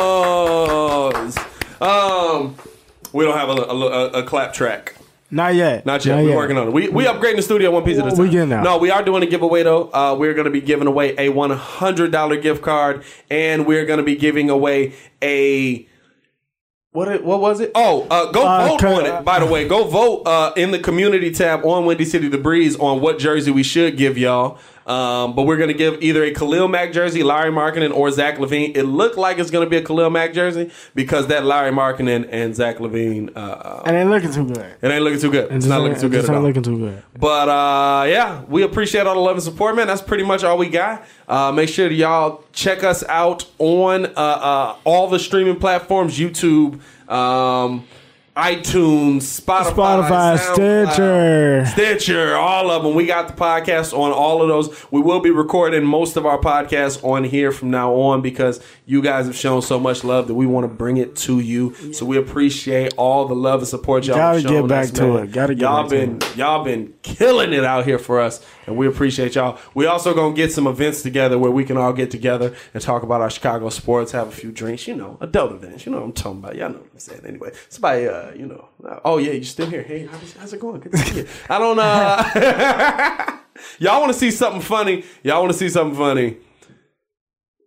applause. Um, we don't have a, a, a, a clap track. Not yet. Not yet. We're working on it. We we upgrading the studio one piece at a time. We getting there. No, we are doing a giveaway though. Uh, we're going to be giving away a one hundred dollar gift card, and we're going to be giving away a. What it, what was it? Oh, uh, go Uh, vote on it. By the way, go vote uh, in the community tab on Windy City The Breeze on what jersey we should give y'all. Um, but we're gonna give either a Khalil Mack jersey, Lauri Markkanen, or Zach LaVine. It looked like it's gonna be a Khalil Mack jersey because that Lauri Markkanen and Zach LaVine, uh, And ain't looking too good. it ain't looking too good. It's Just not looking too good ain't all. looking too good. But uh, yeah, we appreciate all the love and support, man. That's pretty much all we got. Uh, make sure y'all check us out on uh, uh, all the streaming platforms: YouTube, um, iTunes, Spotify, Spotify, Stitcher. Stitcher, all of them. We got the podcast on all of those. We will be recording most of our podcasts on here from now on because you guys have shown so much love that we want to bring it to you. So we appreciate all the love and support y'all. Gotta have shown get back us, to man. it. Gotta get y'all back to been y'all been killing it out here for us, and we appreciate y'all. We also gonna get some events together where we can all get together and talk about our Chicago sports, have a few drinks, you know, adult events. You know what I'm talking about. Y'all know what I'm saying. Anyway, somebody, uh, you know, uh, oh yeah, you still here? Hey, how's, how's it going? Good to see you. I don't uh Y'all want to see something funny? Y'all want to see something funny?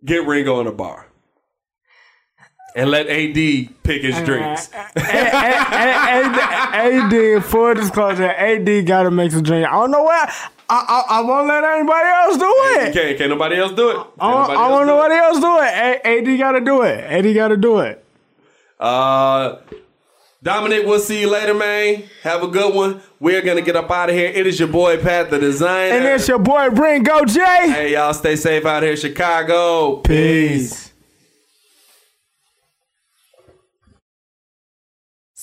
Get Ringo in a bar. And let AD pick his drinks. AD, full disclosure, AD got to make some drink. I don't know what. I, I, I won't let anybody else do it. Can't, can't nobody else do it? Can't I, nobody I else want do it? nobody else do it. AD got to do it. AD got to do it. Uh, Dominic, we'll see you later, man. Have a good one. We're gonna get up out of here. It is your boy Pat, the designer. And it's your boy, Ringo Jay. hey, y'all, stay safe out here, Chicago. Peace.